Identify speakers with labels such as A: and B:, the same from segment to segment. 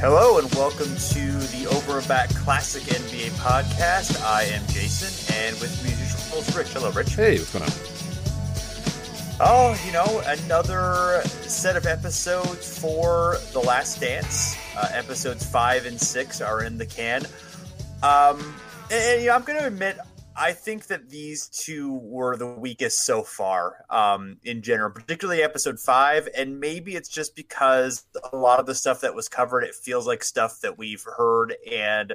A: Hello and welcome to the Over Back Classic NBA podcast. I am Jason, and with me as usual is Rich. Hello, Rich.
B: Hey, what's going on?
A: Oh, you know, another set of episodes for The Last Dance. Uh, episodes five and six are in the can. Um, and, and, you know, I'm going to admit, I think that these two were the weakest so far um, in general, particularly episode five. And maybe it's just because a lot of the stuff that was covered, it feels like stuff that we've heard and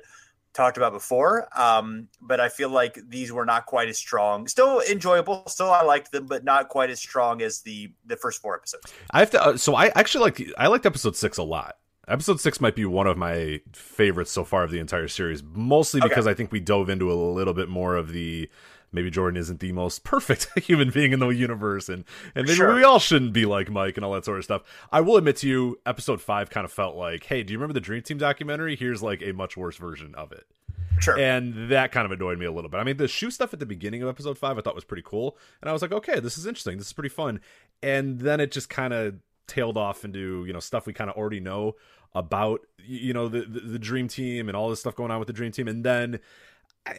A: talked about before. Um, but I feel like these were not quite as strong. Still enjoyable. Still, I liked them, but not quite as strong as the the first four episodes.
B: I have to. Uh, so I actually like. I liked episode six a lot. Episode six might be one of my favorites so far of the entire series, mostly because okay. I think we dove into a little bit more of the maybe Jordan isn't the most perfect human being in the universe, and and maybe sure. we all shouldn't be like Mike and all that sort of stuff. I will admit to you, episode five kind of felt like, hey, do you remember the Dream Team documentary? Here's like a much worse version of it.
A: Sure.
B: And that kind of annoyed me a little bit. I mean, the shoe stuff at the beginning of episode five I thought was pretty cool. And I was like, okay, this is interesting. This is pretty fun. And then it just kind of tailed off into, you know, stuff we kind of already know about you know the, the, the dream team and all this stuff going on with the dream team and then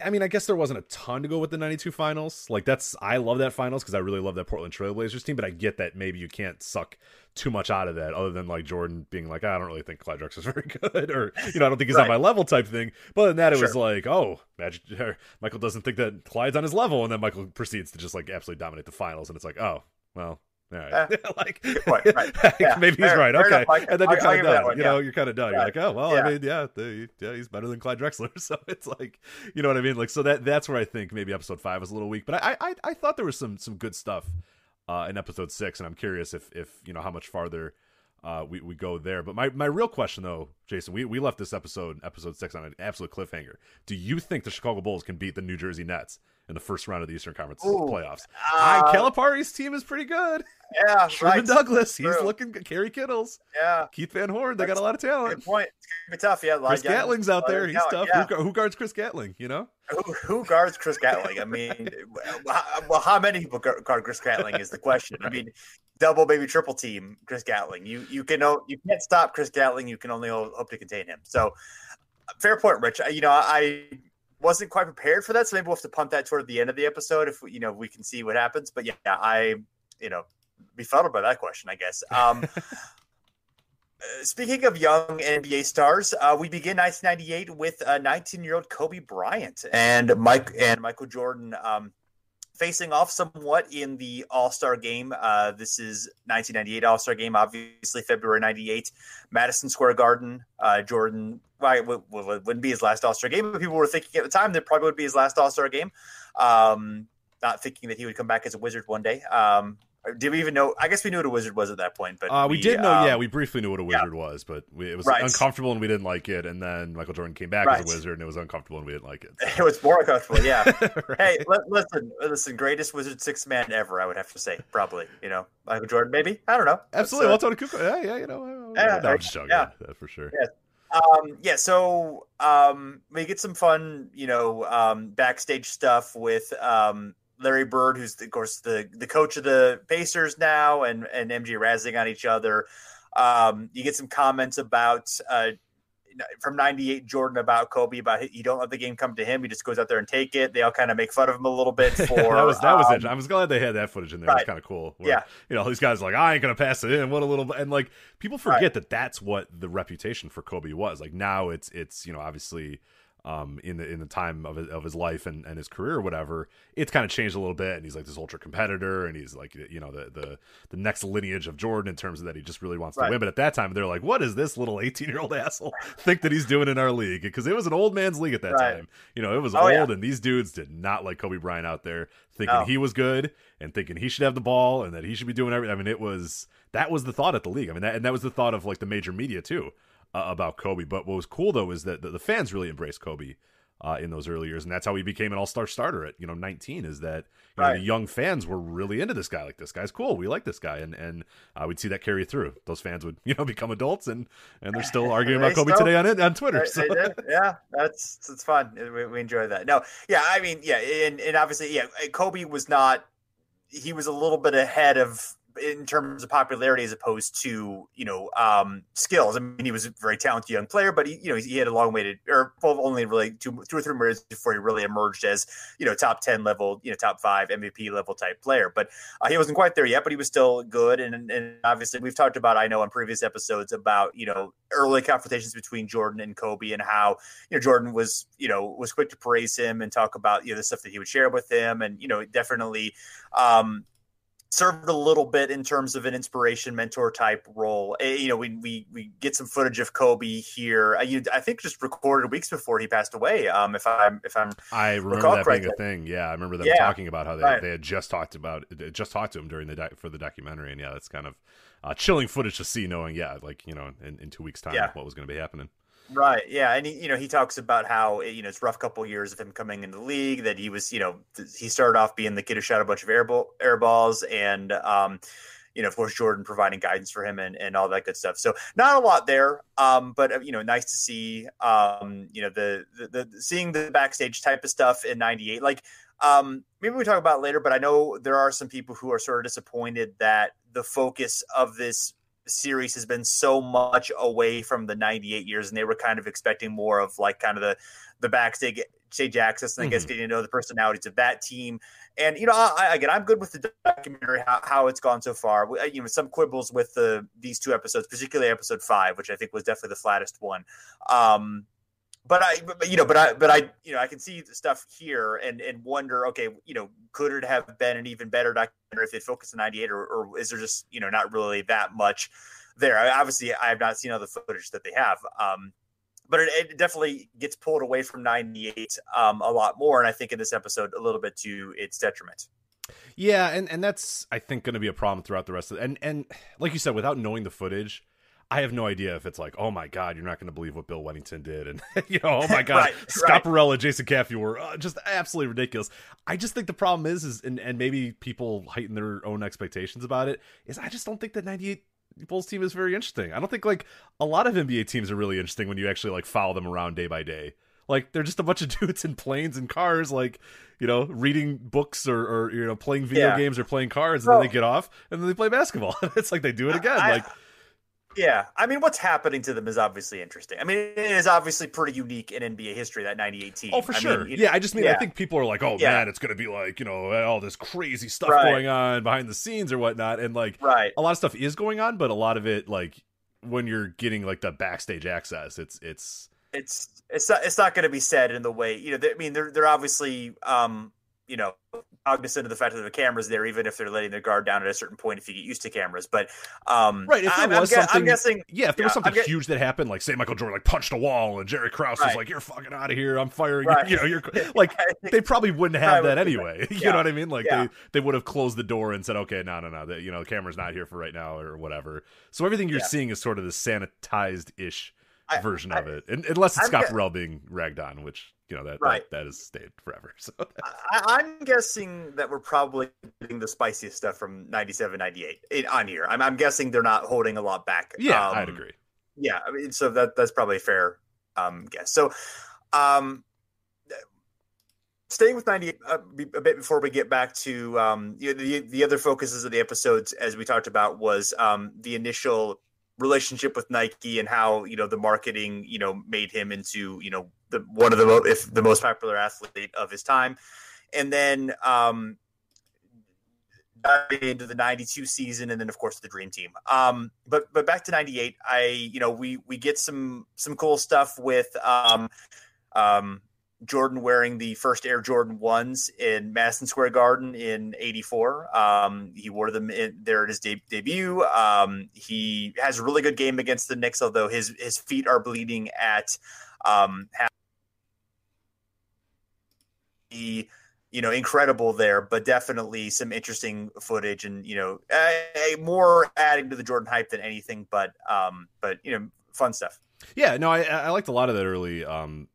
B: I, mean, I guess there wasn't a ton to go with the 92 finals. Like, that's, I love that finals because I really love that Portland Trailblazers team, but I get that maybe you can't suck too much out of that other than like Jordan being like, I don't really think Clyde Drexler's very good, or, you know, I don't think he's right. on my level type thing. But than that, it sure. was like, oh, Magic, Michael doesn't think that Clyde's on his level. And then Michael proceeds to just like absolutely dominate the finals. And it's like, oh, well, all right. Uh, like,
A: point, right.
B: yeah, maybe he's fair, right. Okay. Enough, and then you're kind of done. One, you know, you're kind of done. You're like, oh, well, yeah. I mean, yeah, the, yeah, he's better than Clyde Drexler. So it's like, you know what I mean? Like, so that that's where I think maybe episode five was a little weak. But I I, I thought there was some some good stuff uh, in episode six, and I'm curious if if you know how much farther uh, we, we go there. But my, my real question, though, Jason, we, we left this episode, episode six, on an absolute cliffhanger. Do you think the Chicago Bulls can beat the New Jersey Nets in the first round of the Eastern Conference Ooh, playoffs? Uh, Calipari's team is pretty good.
A: Yeah,
B: Sherman right. Douglas, he's True. looking. Kerry Kittles,
A: yeah.
B: Keith Van Horn, they That's got a lot of talent.
A: Good point. It's gonna be tough. Yeah,
B: Chris Gatling's out there. He's tough. Yeah. Who, who, guards Chris Gatling? You know,
A: who, who guards Chris Gatling? I mean, well, how many people guard Chris Gatling is the question. I mean, double, maybe triple team Chris Gatling. You you can you can't stop Chris Gatling. You can only hope to contain him. So, fair point, Rich. You know, I wasn't quite prepared for that, so maybe we'll have to punt that toward the end of the episode if you know we can see what happens. But yeah, I you know befuddled by that question, I guess. Um, uh, speaking of young NBA stars, uh, we begin 1998 with 19-year-old Kobe Bryant and Mike and Michael Jordan um, facing off somewhat in the All Star game. Uh, this is 1998 All Star game, obviously February 98, Madison Square Garden. Uh, Jordan well, it wouldn't be his last All Star game, but people were thinking at the time that probably would be his last All Star game. Um, not thinking that he would come back as a Wizard one day. Um, did we even know? I guess we knew what a wizard was at that point, but
B: uh, we, we, did know. Um, yeah, we briefly knew what a wizard yeah. was, but we, it was right. uncomfortable and we didn't like it. And then Michael Jordan came back right. as a wizard, and it was uncomfortable and we didn't like it.
A: So. It was more uncomfortable. Yeah. right. Hey, listen, listen, greatest wizard six man ever. I would have to say, probably. You know, Michael Jordan, maybe. I don't know.
B: Absolutely. Uh, well, Toni Kukoc. Yeah, yeah. You know, yeah, no, just joking. Yeah. yeah, for sure.
A: Yeah. Um, yeah, so um, we get some fun, you know, um, backstage stuff with um, Larry Bird, who's of course the the coach of the Pacers now, and and MJ razzing on each other. Um, you get some comments about uh, from '98 Jordan about Kobe about you don't let the game come to him. He just goes out there and take it. They all kind of make fun of him a little bit for
B: that was that was
A: um,
B: it. I was glad they had that footage in there.
A: right.
B: It was kind of cool. where,
A: Yeah.
B: you know these guys are like I ain't gonna pass it in. What a little and like people forget
A: Right.
B: that that's what the reputation for Kobe was. Like now it's it's you know obviously. Um, in the in the time of his, of his life and, and his career or whatever, it's kind of changed a little bit, and he's like this ultra competitor, and he's like you know the the the next lineage of Jordan in terms of that he just really wants
A: Right.
B: to win. But at that time, they're like, what does this little eighteen year old asshole think that he's doing in our league? Because it was an old man's league at that
A: Right.
B: time. You know, it was
A: Oh,
B: old,
A: yeah.
B: and these dudes did not like Kobe Bryant out there thinking
A: No.
B: he was good and thinking he should have the ball and that he should be doing everything. I mean, it was that was the thought at the league. I mean, that, and that was the thought of like the major media too uh, about Kobe. But what was cool though is that the, the fans really embraced Kobe. Uh, in those early years, and that's how he became an all-star starter at you know 19. Is that you know, the young fans were really into this guy? Like this guy's cool. We like this guy, and and uh, we'd see that carry through. Those fans would you know become adults, and and they're still arguing
A: They
B: about Kobe
A: still-
B: today on it on Twitter.
A: They-
B: So.
A: they. Yeah, that's it's fun. We, we enjoy that. No, yeah, I mean, yeah, and, and obviously, yeah, Kobe was not. He was a little bit ahead of in terms of popularity as opposed to you know um skills. I mean, he was a very talented young player, but he you know he had a long way to or only really two two or three years before he really emerged as you know top ten level, you know top five MVP level type player. But uh, he wasn't quite there yet, but he was still good. And, and obviously, we've talked about, I know, in previous episodes about, you know, early confrontations between Jordan and Kobe and how, you know, Jordan was, you know, was quick to praise him and talk about, you know, the stuff that he would share with him. And, you know, definitely um, served a little bit in terms of an inspiration mentor type role. Eh, You know, we, we, we get some footage of Kobe here. I, you, I think just recorded weeks before he passed away. Um, if I'm, if I'm,
B: I remember that being a thing. Yeah, I remember them
A: Yeah,
B: talking about how they,
A: right.
B: they had just talked about just talked to him during the for the documentary, and yeah, that's kind of uh, chilling footage to see, knowing yeah, like you know, in, in two weeks' time,
A: Yeah.
B: what was going to be happening.
A: Right. Yeah. And he, you know, he talks about how, you know, it's rough couple years of him coming into the league that he was, you know, he started off being the kid who shot a bunch of air, ball, air balls and, um, you know, of course, Jordan providing guidance for him and, and all that good stuff. So not a lot there. Um, but uh, you know, nice to see, um, you know, the, the, the, seeing the backstage type of stuff in 98, like, um, maybe we talk about later, but I know there are some people who are sort of disappointed that the focus of this series has been so much away from the 98 years and they were kind of expecting more of like kind of the the backstage stage access and I guess
B: Mhm.
A: getting to know the personalities of that team. And you know I, again I'm good with the documentary how, how it's gone so far. You know some quibbles with the these two episodes particularly episode five which I think was definitely the flattest one. Um but I, but, you know, but I, but I, you know, I can see the stuff here and and wonder, okay, you know, could it have been an even better documentary if it focused on '98, or, or is there just, you know, not really that much there? I, obviously, I have not seen all the footage that they have, um, but it, it definitely gets pulled away from '98 um, a lot more, and I think in this episode a little bit to its detriment.
B: Yeah, and and that's I think going to be a problem throughout the rest of and and like you said, without knowing the footage. I have no idea if it's like, oh my god, you're not going to believe what Bill Wennington did, and you know, oh my god,
A: Right,
B: Scott
A: right.
B: Jason Caffey were uh, just absolutely ridiculous. I just think the problem is, is and, and maybe people heighten their own expectations about it. Is I just don't think that '98 Bulls team is very interesting. I don't think like a lot of NBA teams are really interesting when you actually like follow them around day by day. Like they're just a bunch of dudes in planes and cars, like you know, reading books or, or you know, playing video
A: Yeah.
B: games or playing cards, and then they get off and then they play basketball. it's like they do it again.
A: I-
B: like
A: Yeah, I mean, what's happening to them is obviously interesting. I mean, it is obviously pretty unique in NBA history that '98 team.
B: Oh, for
A: I
B: sure.
A: mean,
B: yeah, I just mean I think people are like, oh
A: Yeah.
B: man, it's gonna be like you know all this crazy stuff
A: Right.
B: going on behind the scenes or whatnot, and like
A: right.
B: a lot of stuff is going on, but a lot of it like when you're getting like the backstage access, it's it's
A: it's it's not it's not going to be said in the way you know. They, I mean, they're they're obviously um you know cognizant of the fact that the cameras there, even if they're letting their guard down at a certain point. If you get used to cameras, but um
B: Right, if there
A: I'm, I'm
B: was something-
A: I'm guessing
B: yeah. If there was something
A: I'm
B: huge that happened, like say Michael Jordan like punched a wall and Jerry Krause was like, "You're fucking out of here, I'm firing,"
A: Right.
B: you know, you're like they probably wouldn't have that anyway. you know what I mean? Like
A: Yeah.
B: they they would have closed the door and said, "Okay, no, no, no, the, you know, the camera's not here for right now or whatever." So everything you're
A: Yeah.
B: seeing is sort of the sanitized ish
A: I-
B: version
A: I-
B: of it, and, unless it's
A: I'm
B: Scott Burrell being ragged on, which you know that
A: Right.
B: that, that has stayed forever. So
A: I, I'm guessing that we're probably getting the spiciest stuff from 97, 98 on here. I'm, I'm guessing they're not holding a lot back.
B: yeah,
A: Um,
B: I'd agree.
A: Yeah, I mean, so that that's probably a fair um, guess. So, um, staying with 98 uh, a bit before we get back to um, the, the the other focuses of the episodes, as we talked about, was um, the initial relationship with Nike and how you know the marketing you know made him into you know the one of the if the most popular athlete of his time, and then um, diving into the 92 season and then of course the dream team. Um but but back to 98 i you know we we get some some cool stuff with um um jordan wearing the first air jordan ones in madison square garden in 84 um he wore them in, there at his de- debut um he has a really good game against the knicks although his his feet are bleeding at um he you know, incredible there, but definitely some interesting footage and, you know, a, a, more adding to the Jordan hype than anything, but, um, but, you know, fun stuff.
B: Yeah, no, I, I liked a lot of that early, um,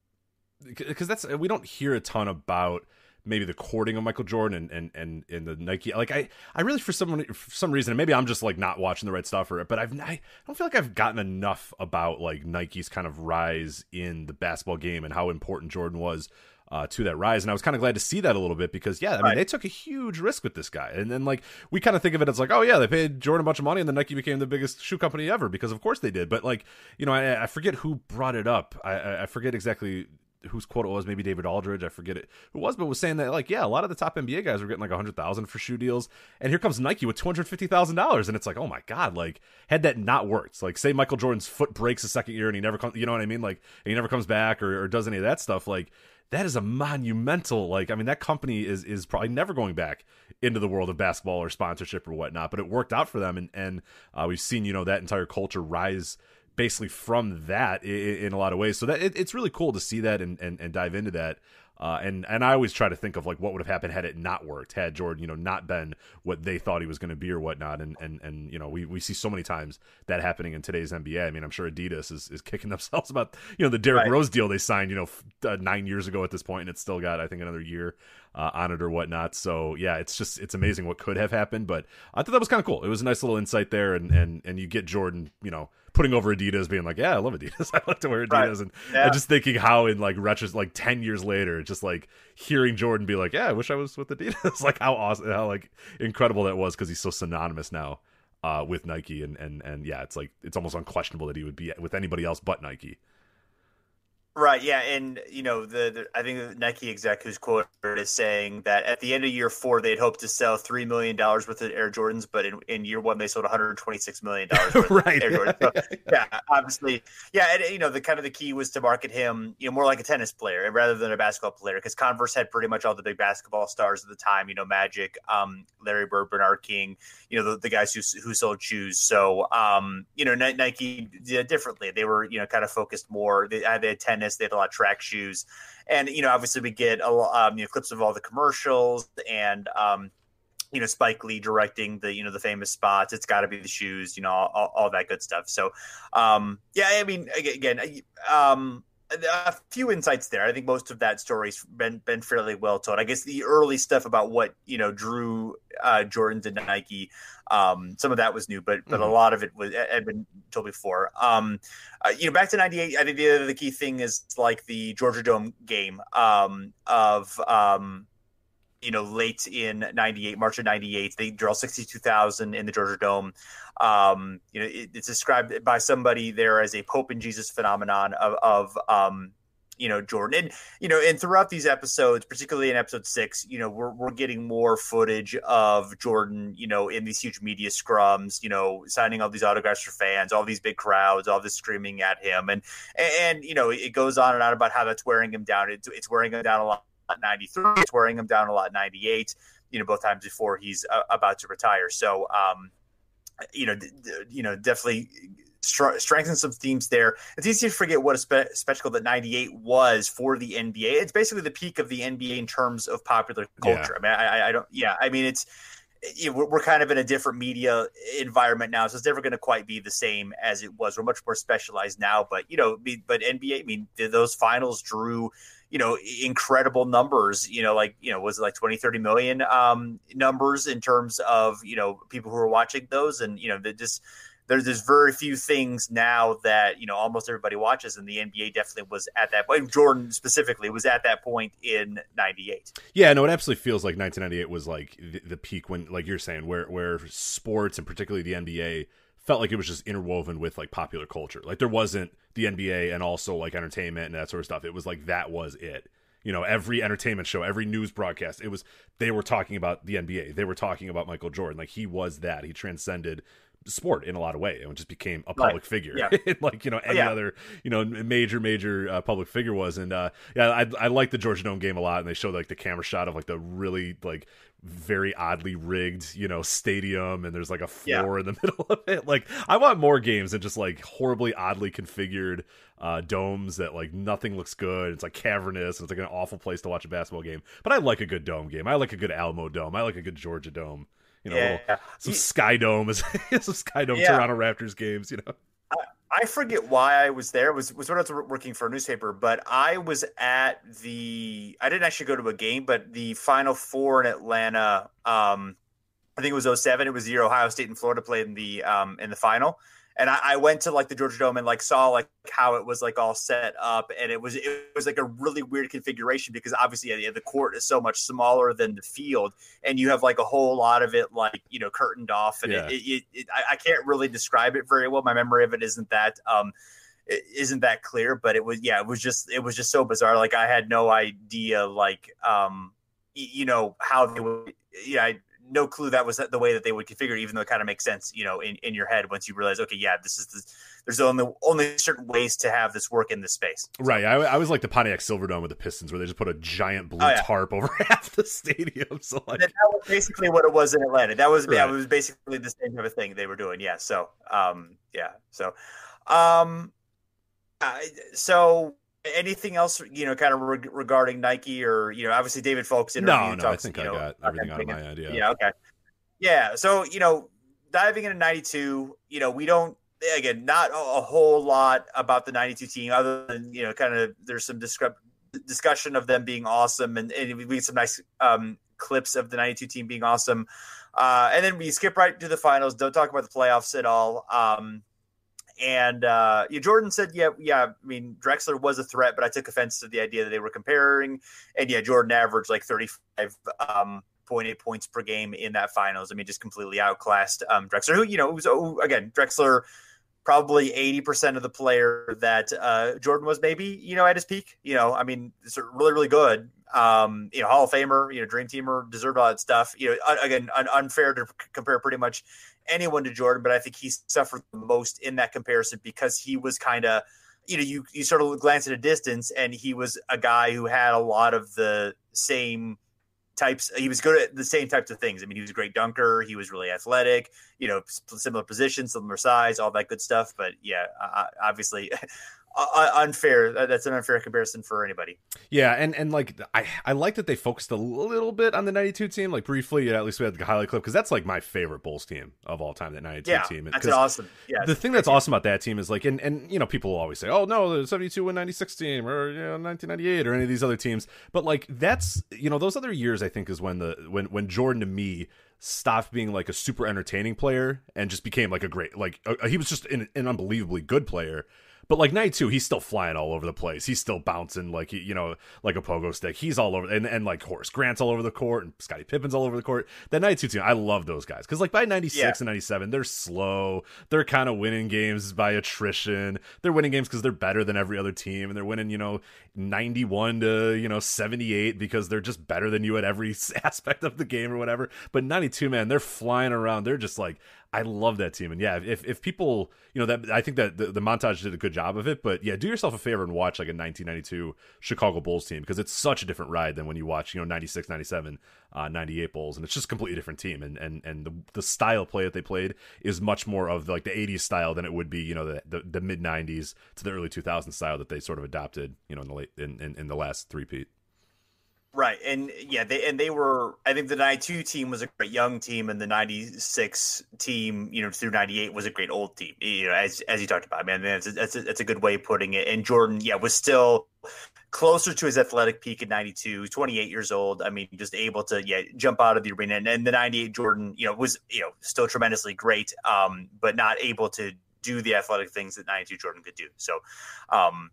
B: because that's, we don't hear a ton about, maybe the courting of Michael Jordan and and and, and the Nike. Like I I really for some for some reason maybe I'm just like not watching the right stuff for it, but I've I don't feel like I've gotten enough about like Nike's kind of rise in the basketball game and how important Jordan was uh, to that rise. And I was kind of glad to see that a little bit because, yeah, I mean, right. they took a huge risk with this guy. And then, like, we kind of think of it as like, oh, yeah, they paid Jordan a bunch of money and then Nike became the biggest shoe company ever because, of course, they did. But, like, you know, I, I forget who brought it up. I, I forget exactly whose quote it was, maybe David Aldridge, I forget it who was, but was saying that like, yeah, a lot of the top NBA guys were getting like a hundred thousand for shoe deals, and here comes Nike with two hundred fifty thousand dollars, and it's like, oh my god, like had that not worked, like say Michael Jordan's foot breaks a second year and he never comes, you know what I mean, like he never comes back or, or does any of that stuff, like that is a monumental like i mean that company is is probably never going back into the world of basketball or sponsorship or whatnot but it worked out for them and and uh, we've seen you know that entire culture rise basically from that in, in a lot of ways so that it, it's really cool to see that and, and and dive into that uh, and and I always try to think of like what would have happened had it not worked, had Jordan, you know, not been what they thought he was going to be or whatnot. And and and you know, we, we see so many times that happening in today's NBA. I mean, I'm sure Adidas is, is kicking themselves about you know the Derrick right. Rose deal they signed, you know, f- uh, nine years ago at this point, and it's still got I think another year uh, on it or whatnot. So yeah, it's just it's amazing what could have happened. But I thought that was kind of cool. It was a nice little insight there, and and and you get Jordan, you know putting over Adidas, being like, "Yeah, I love Adidas. I like to wear Adidas," right. and, yeah. and, just thinking how in like retros, like ten years later, just like hearing Jordan be like, "Yeah, I wish I was with Adidas." like how awesome, how like incredible that was because he's so synonymous now uh, with Nike, and and and yeah, it's like it's almost unquestionable that he would be with anybody else but Nike.
A: Right. Yeah. And, you know, the, the I think the Nike exec who's quoted is saying that at the end of year four, they'd hoped to sell $3 million worth of Air Jordans, but in, in year one, they sold $126 million right. Air Jordans. So, yeah, yeah. yeah, Obviously. Yeah. And, you know, the kind of the key was to market him, you know, more like a tennis player rather than a basketball player because Converse had pretty much all the big basketball stars at the time, you know, Magic, um, Larry Bird, Bernard King, you know, the, the guys who, who sold shoes. So, um, you know, Nike did differently. They were, you know, kind of focused more. They, they had 10 they had a lot of track shoes, and you know, obviously, we get a lot, um, you know, clips of all the commercials and. Um, you know Spike Lee directing the you know the famous spots. It's got to be the shoes, you know, all, all, all, that good stuff. So, um, yeah, I mean, again, um, a few insights there. I think most of that story's been been fairly well told. I guess the early stuff about what you know drew uh, Jordan to Nike um, some of that was new, but but mm-hmm. a lot of it was had been told before. Um, uh, you know, back to '98, I think the, the key thing is like the Georgia Dome game um, of um, you know late in '98, March of '98. They draw 62,000 in the Georgia Dome. Um, you know, it, it's described by somebody there as a Pope and Jesus phenomenon of, of um, you know Jordan and you know and throughout these episodes particularly in episode 6 you know we're we're getting more footage of Jordan you know in these huge media scrums you know signing all these autographs for fans all these big crowds all this screaming at him and and, you know it goes on and on about how that's wearing him down it's, it's wearing him down a lot 93 it's wearing him down a lot 98 you know both times before he's uh, about to retire so um you know, d- d- you know, definitely str- strengthen some themes there. It's easy to forget what a spe- spectacle that 98 was for the NBA. It's basically the peak of the NBA in terms of popular culture. Yeah. I mean, I, I, don't, yeah, I mean, it's, we're kind of in a different media environment now, so it's never going to quite be the same as it was. We're much more specialized now, but you know, but NBA, I mean, those finals drew, you know, incredible numbers. You know, like you know, was it like 20, 30 million um, numbers in terms of you know people who were watching those, and you know, that just there's there's very few things now that you know almost everybody watches, and the NBA definitely was at that point. Jordan specifically was at that point in '98.
B: Yeah, no, it absolutely feels like 1998 was like the, the peak when, like you're saying, where where sports and particularly the NBA felt like it was just interwoven with like popular culture. Like there wasn't the NBA and also like entertainment and that sort of stuff. It was like that was it. You know, every entertainment show, every news broadcast, it was they were talking about the NBA. They were talking about Michael Jordan. Like he was that. He transcended sport in a lot of way and just became a public right. figure yeah. like you know any yeah. other you know major major uh, public figure was and uh yeah i i like the georgia dome game a lot and they showed like the camera shot of like the really like very oddly rigged, you know, stadium and there's like a floor yeah. in the middle of it. Like I want more games than just like horribly oddly configured uh, domes that like nothing looks good. It's like cavernous and it's like an awful place to watch a basketball game. But I like a good dome game. I like a good Alamo dome. I like a good Georgia dome. You know, yeah. little, some Sky Dome is some Sky Dome yeah. Toronto Raptors games, you know.
A: I forget why I was there. It was was when I was working for a newspaper, but I was at the. I didn't actually go to a game, but the Final Four in Atlanta. Um, I think it was 07. It was the year Ohio State and Florida played in the um, in the final, and I, I, went to like the Georgia Dome and like saw like how it was like all set up, and it was it was like a really weird configuration because obviously yeah, the court is so much smaller than the field, and you have like a whole lot of it like you know curtained off, and yeah. it, it, it, I, I, can't really describe it very well. My memory of it isn't that um isn't that clear, but it was yeah, it was just it was just so bizarre. Like I had no idea like um you know how they would yeah. I, no clue that was the way that they would configure, it, even though it kind of makes sense, you know, in, in your head once you realize, okay, yeah, this is the, there's only only certain ways to have this work in this space.
B: Right. I, I, was like the Pontiac Silverdome with the Pistons, where they just put a giant blue oh, yeah. tarp over half the stadium. So like
A: that, was basically what it was in Atlanta. That was right. yeah, it was basically the same type of thing they were doing. Yeah. So um yeah. So um uh, so anything else you know kind of re- regarding nike or you know obviously david Falk's
B: interview no, no talks, i think i know, got everything out of my idea.
A: Yeah okay. Yeah so you know diving into 92 you know we don't again not a, whole lot about the 92 team other than you know kind of there's some discrep- discussion of them being awesome and, and we get some nice um, clips of the 92 team being awesome. Uh, and then we skip right to the finals don't talk about the playoffs at all. Um, and uh, Jordan said, "Yeah, yeah. I mean, Drexler was a threat, but I took offense to the idea that they were comparing. And yeah, Jordan averaged like thirty-five um, point eight points per game in that finals. I mean, just completely outclassed um, Drexler, who you know was oh, again Drexler." Probably 80% of the player that uh, Jordan was maybe, you know, at his peak. You know, I mean, it's really, really good. Um, you know, Hall of Famer, you know, Dream Teamer, deserved all that stuff. You know, again, un- unfair to compare pretty much anyone to Jordan, but I think he suffered the most in that comparison because he was kind of, you know, you you sort of glance at a distance, and he was a guy who had a lot of the same types. He was good at the same types of things. I mean, he was a great dunker. He was really athletic. You know, similar positions, similar size, all that good stuff. But yeah, obviously, unfair. That's an unfair comparison for anybody.
B: Yeah, and and like I I like that they focused a little bit on the '92 team, like briefly. Yeah, at least we had the highlight clip because that's like my favorite Bulls team of all time. That '92
A: yeah,
B: team.
A: That's awesome. Yeah,
B: the thing that's awesome about that team is like, and and you know, people will always say, oh no, the '72 and '96 team, or you know, 1998, or any of these other teams. But like that's you know, those other years, I think is when the when when Jordan to me stopped being like a super entertaining player and just became like a great like uh, he was just an, an unbelievably good player but like night two, he's still flying all over the place. He's still bouncing like you know like a pogo stick. He's all over and and like Horace Grant's all over the court and Scottie Pippen's all over the court. That night two team, I love those guys because like by ninety six yeah. and ninety seven, they're slow. They're kind of winning games by attrition. They're winning games because they're better than every other team, and they're winning you know ninety one to you know seventy eight because they're just better than you at every aspect of the game or whatever. But ninety two, man, they're flying around. They're just like I love that team, and yeah, if if people, you know, that I think that the, the, montage did a good job of it. But yeah, do yourself a favor and watch like a 1992 Chicago Bulls team because it's such a different ride than when you watch, you know, 96, 97, uh, 98 Bulls, and it's just a completely different team. And and and the the style play that they played is much more of like the 80s style than it would be, you know, the the, the mid 90s to the early 2000s style that they sort of adopted, you know, in the late in in, in the last three.
A: Right, and yeah, they and they were. I think the '92 team was a great young team, and the '96 team, you know, through '98 was a great old team. You know, as as you talked about, man, that's a, that's a, that's a good way of putting it. And Jordan, yeah, was still closer to his athletic peak at 92 28 years old i mean just able to yeah jump out of the arena and, and the 98 jordan you know was you know still tremendously great um but not able to do the athletic things that 92 jordan could do so um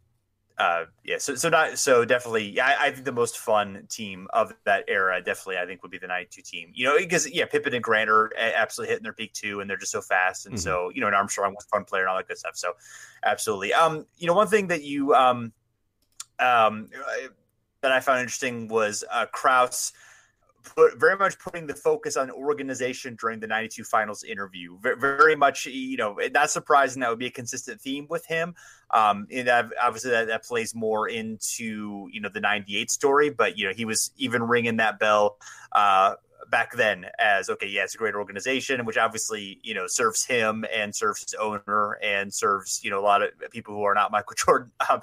A: uh, yeah, so so not so definitely. Yeah, I, I, think the most fun team of that era definitely I think would be the '92 team. You know, because yeah, Pippen and Grant are absolutely hitting their peak too, and they're just so fast, and mm-hmm. so you know, and Armstrong was a fun player and all that good stuff. So, absolutely. Um, you know, one thing that you um, um, that I found interesting was uh, Krause put very much putting the focus on organization during the 92 finals interview. Very, much you know not surprising that would be a consistent theme with him. Um and obviously that, that plays more into you know the 98 story but you know he was even ringing that bell uh back then as okay, yeah, it's a great organization, which obviously you know serves him and serves his owner and serves you know a lot of people who are not Michael Jordan um,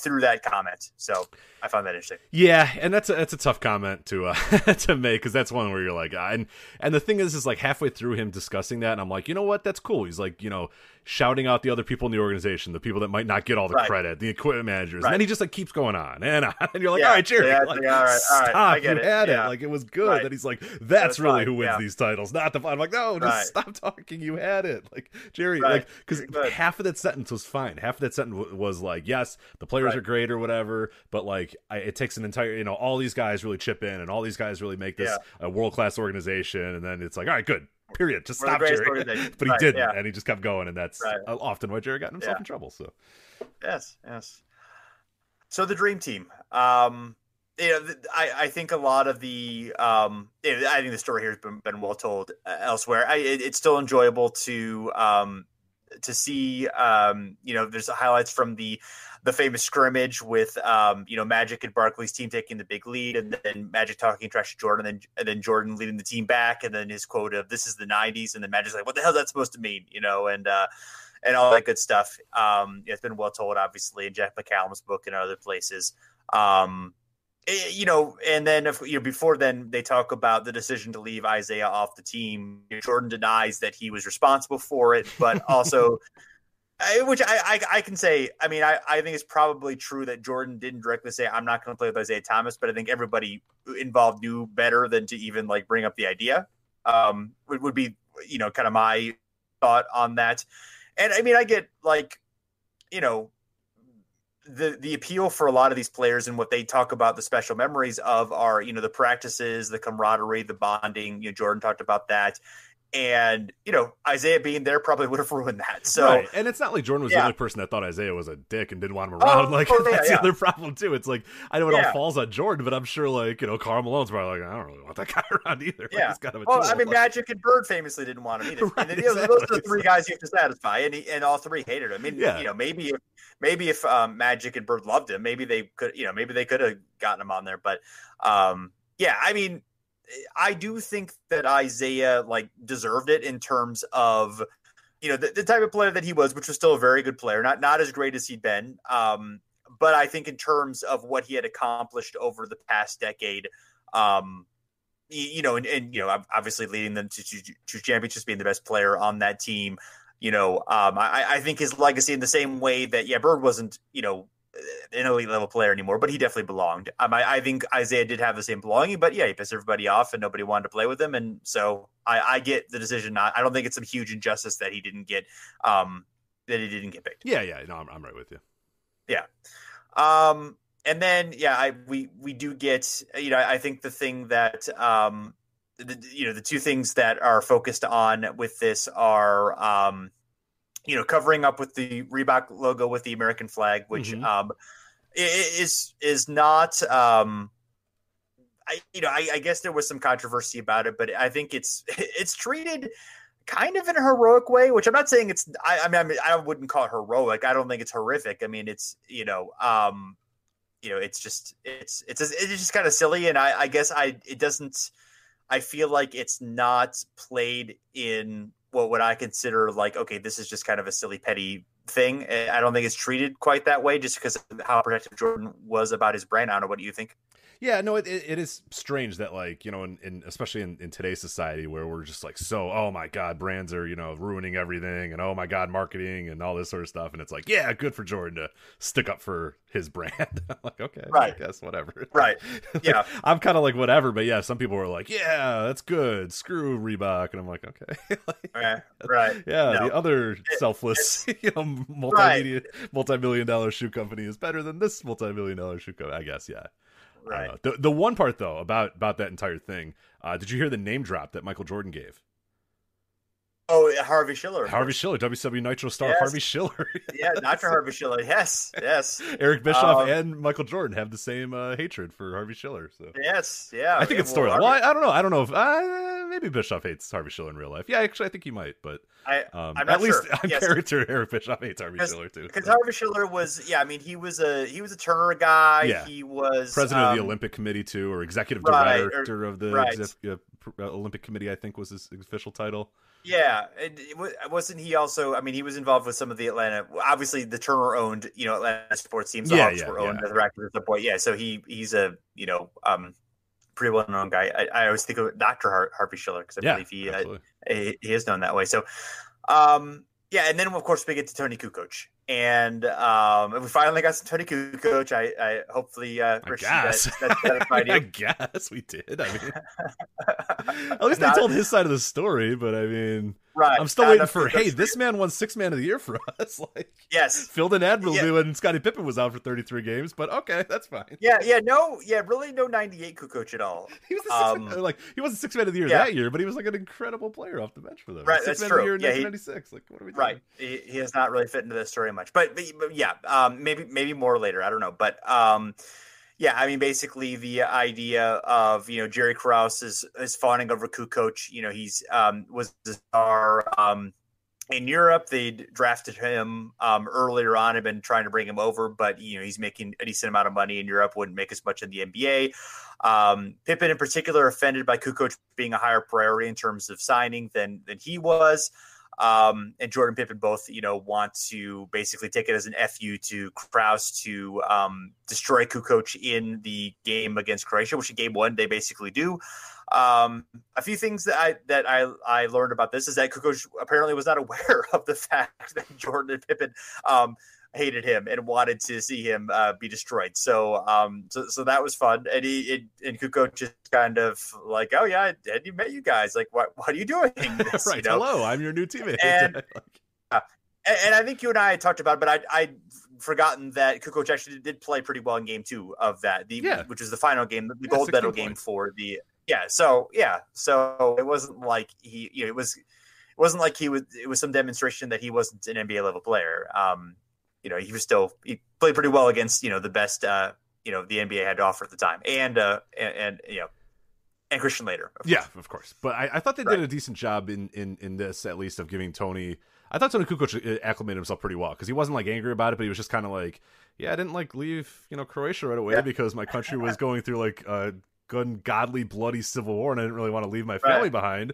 A: through that comment. So I found that interesting.
B: Yeah, and that's a, that's a tough comment to uh, to make because that's one where you're like, and and the thing is, is like halfway through him discussing that, and I'm like, you know what, that's cool. He's like, you know, shouting out the other people in the organization, the people that might not get all the right. credit, the equipment managers, right. and then he just like keeps going on and on, and you're like, yeah. all right, Jerry,
A: yeah,
B: like,
A: all right, all right,
B: stop, you it. had yeah. it, like it was good. Right. And he's like, that's, that's really who wins these titles, not the. I'm like, no, just stop talking. You had it, like Jerry, like because half of that sentence was fine. Half of that sentence was like, yes, the players are great or whatever, but like I, it takes an entire, you know, all these guys really chip in, and all these guys really make this a world class organization, and then it's like, all right, good Period. Just stop Jerry. but he right, didn't, yeah. and he just kept going, and that's right. often why Jerry got himself yeah. in trouble. So,
A: yes, yes. So the dream team. Um, you know, I, I think a lot of the um, I think the story here has been, been well told uh, elsewhere. I, it, it's still enjoyable to um, to see. Um, you know, there's highlights from the the famous scrimmage with um, you know Magic and Barkley's team taking the big lead, and then Magic talking trash to Jordan, and then and then Jordan leading the team back, and then his quote of "This is the '90s," and then Magic's like, "What the hell is that supposed to mean?" You know, and uh, and all that good stuff. Um, it's been well told, obviously, in Jeff McCallum's book and other places. Um, eh, you know, and then if you know before then they talk about the decision to leave Isiah off the team. Jordan denies that he was responsible for it, but also which I, I, I can say. I mean, I, I think it's probably true that Jordan didn't directly say I'm not going to play with Isiah Thomas, but I think everybody involved knew better than to even like bring up the idea. Um, would, would be you know kind of my thought on that. And I mean, I get like, you know, the the appeal for a lot of these players and what they talk about the special memories of are you know the practices, the camaraderie, the bonding. You know, Jordan talked about that and you know Isiah being there probably would have ruined that. So, right.
B: and it's not like Jordan was yeah. the only person that thought Isiah was a dick and didn't want him around. Oh, like oh, that's yeah, the other problem too. It's like I know it all falls on Jordan, but I'm sure like you know Karl Malone's probably like I don't really want that guy around either.
A: Yeah, like, kind of well, I mean, like, Magic and Bird famously didn't want him either. right, and exactly. those are the three guys you have to satisfy, and he, and all three hated him. I mean, yeah. you know, maybe if maybe if um, Magic and Bird loved him, maybe they could, you know, maybe they could have gotten him on there, but um, yeah, I mean I do think that Isiah like deserved it in terms of you know the, the, type of player that he was, which was still a very good player, not not as great as he'd been. Um, but I think in terms of what he had accomplished over the past decade, um, you, you know, and, and, you know, obviously leading them to, to, to championships, being the best player on that team. You know, um, I, I think his legacy in the same way that yeah, Bird wasn't you know an elite level player anymore, but he definitely belonged. Um, I, I, think Isiah did have the same belonging, but yeah, he pissed everybody off and nobody wanted to play with him. And so I, I get the decision. Not, I don't think it's some huge injustice that he didn't get, um, that he didn't get picked.
B: Yeah, yeah, no, I'm, I'm right with you.
A: Yeah. Um, and then yeah, I we we do get you know I think the thing that um, the, you know the two things that are focused on with this are um you know, covering up with the Reebok logo with the American flag, which mm-hmm. um, is is not. Um, I you know, I, I guess there was some controversy about it, but I think it's it's treated kind of in a heroic way, which I'm not saying it's. I, I mean, I mean, I wouldn't call it heroic. I don't think it's horrific. I mean, it's you know, um, you know, it's just it's it's it's just kind of silly, and I, I guess I it doesn't. I feel like it's not played in what would I consider like, okay, this is just kind of a silly, petty thing. Eh, I don't think it's treated quite that way just because of how protective Jordan was about his brand. I don't know. What do you think?
B: Yeah, no, it, it, it is strange that like you know, in, in especially in, in today's society where we're just like so, oh my god, brands are you know ruining everything, and oh my god, marketing and all this sort of stuff, and it's like, yeah, good for Jordan to stick up for his brand. I'm like, okay, right, I guess whatever.
A: Right. Yeah,
B: I'm kind of like whatever, but yeah, some people were like, yeah, that's good. Screw Reebok, and I'm like, okay,
A: like, right, right.
B: Yeah, no. the other it, selfless, you know, multimedia, right. multi-million dollar shoe company is better than this multi-million dollar shoe company. I guess, yeah.
A: Right.
B: The the one part though about about that entire thing, uh, did you hear the name drop that Michael Jordan gave?
A: Oh, Harvey Schiller.
B: Harvey Schiller, WCW Nitro star yes. Harvey Schiller.
A: yeah, Nitro Harvey Schiller. Yes, yes.
B: Eric Bischoff um, and Michael Jordan have the same uh, hatred for Harvey Schiller. So
A: yes, yeah.
B: I think it's storyline. Well, I, I, don't know. I don't know if uh, maybe Bischoff hates Harvey Schiller in real life. Yeah, actually, I think he might. But
A: I, um, at least
B: sure. on yes. character, Eric Bischoff hates Harvey Schiller too.
A: Because so. Harvey Schiller was, yeah, I mean, he was a he was a Turner guy. Yeah. he was
B: president um, of the um, Olympic Committee too, or executive right, director or, of the right. uh, Olympic Committee. I think was his official title.
A: Yeah, and wasn't he also? I mean, he was involved with some of the Atlanta. Obviously, the Turner owned, you know, Atlanta sports teams. Yeah, yeah, were owned yeah. as actors at the point. Yeah, so he he's a you know um pretty well known guy. I, I always think of Doctor Har- Harvey Schiller because I yeah, believe he, uh, he he is known that way. So, um, yeah, and then of course we get to Toni Kukoc, and um, we finally got some Toni Kukoc. I, I hopefully uh,
B: I guess. That, that I, I guess we did. I mean, at least they told his side of the story, but I mean,
A: Right.
B: I'm still waiting for, hey, this man won six man of the year for us. like,
A: yes,
B: filled in admirably yeah. when Scottie Pippen was out for 33 games, but okay, that's fine.
A: Yeah, yeah, no, yeah, really no 98 Kukoc at all.
B: He was um, man, like he wasn't six man of the year yeah. that year, but he was like an incredible player off the bench for them.
A: Right, six that's man true. Of the year
B: in yeah, 1996. He, like, what are we doing?
A: Right, he, he, has not really fit into this story much, but, but, but yeah, um, maybe maybe more later. I don't know, but um, yeah, I mean, basically the idea of you know Jerry Krause is is fawning over Kukoc. You know, he's um, was the star um, in Europe. They drafted him um, earlier on. Had been trying to bring him over, but you know he's making a decent amount of money in Europe. Wouldn't make as much in the NBA. Um, Pippen, in particular, offended by Kukoc being a higher priority in terms of signing than than he was. Um, and Jordan Pippen both, you know, want to basically take it as an fu to Krause to um, destroy Kukoc in the game against Croatia, which in game one they basically do. Um, a few things that I that I I learned about this is that Kukoc apparently was not aware of the fact that Jordan and Pippen um, hated him and wanted to see him uh, be destroyed. So, um, so, so that was fun. And he, it, and Kukoc just kind of like, oh yeah, I hadn't met you guys. Like, what, what are you doing?
B: This, right. You know? Hello, I'm your new teammate.
A: And, uh, and I think you and I talked about it, but I, I forgotten that Kukoc actually did play pretty well in game two of that, the, yeah. which is the final game, the yeah, gold medal game for the, yeah. So, yeah. So it wasn't like he, you know, it was, it wasn't like he was, it was some demonstration that he wasn't an NBA level player. Um, you know, he was still he played pretty well against you know the best uh, you know the NBA had to offer at the time, and uh, and, and you know, and Christian Laettner,
B: Of yeah, of course. But I, I thought they right. did a decent job in in in this at least of giving Toni. I thought Toni Kukoc acclimated himself pretty well because he wasn't like angry about it, but he was just kind of like, yeah, I didn't like leave you know Croatia right away yeah. because my country was going through like a good, godly, bloody civil war, and I didn't really want to leave my family right. behind.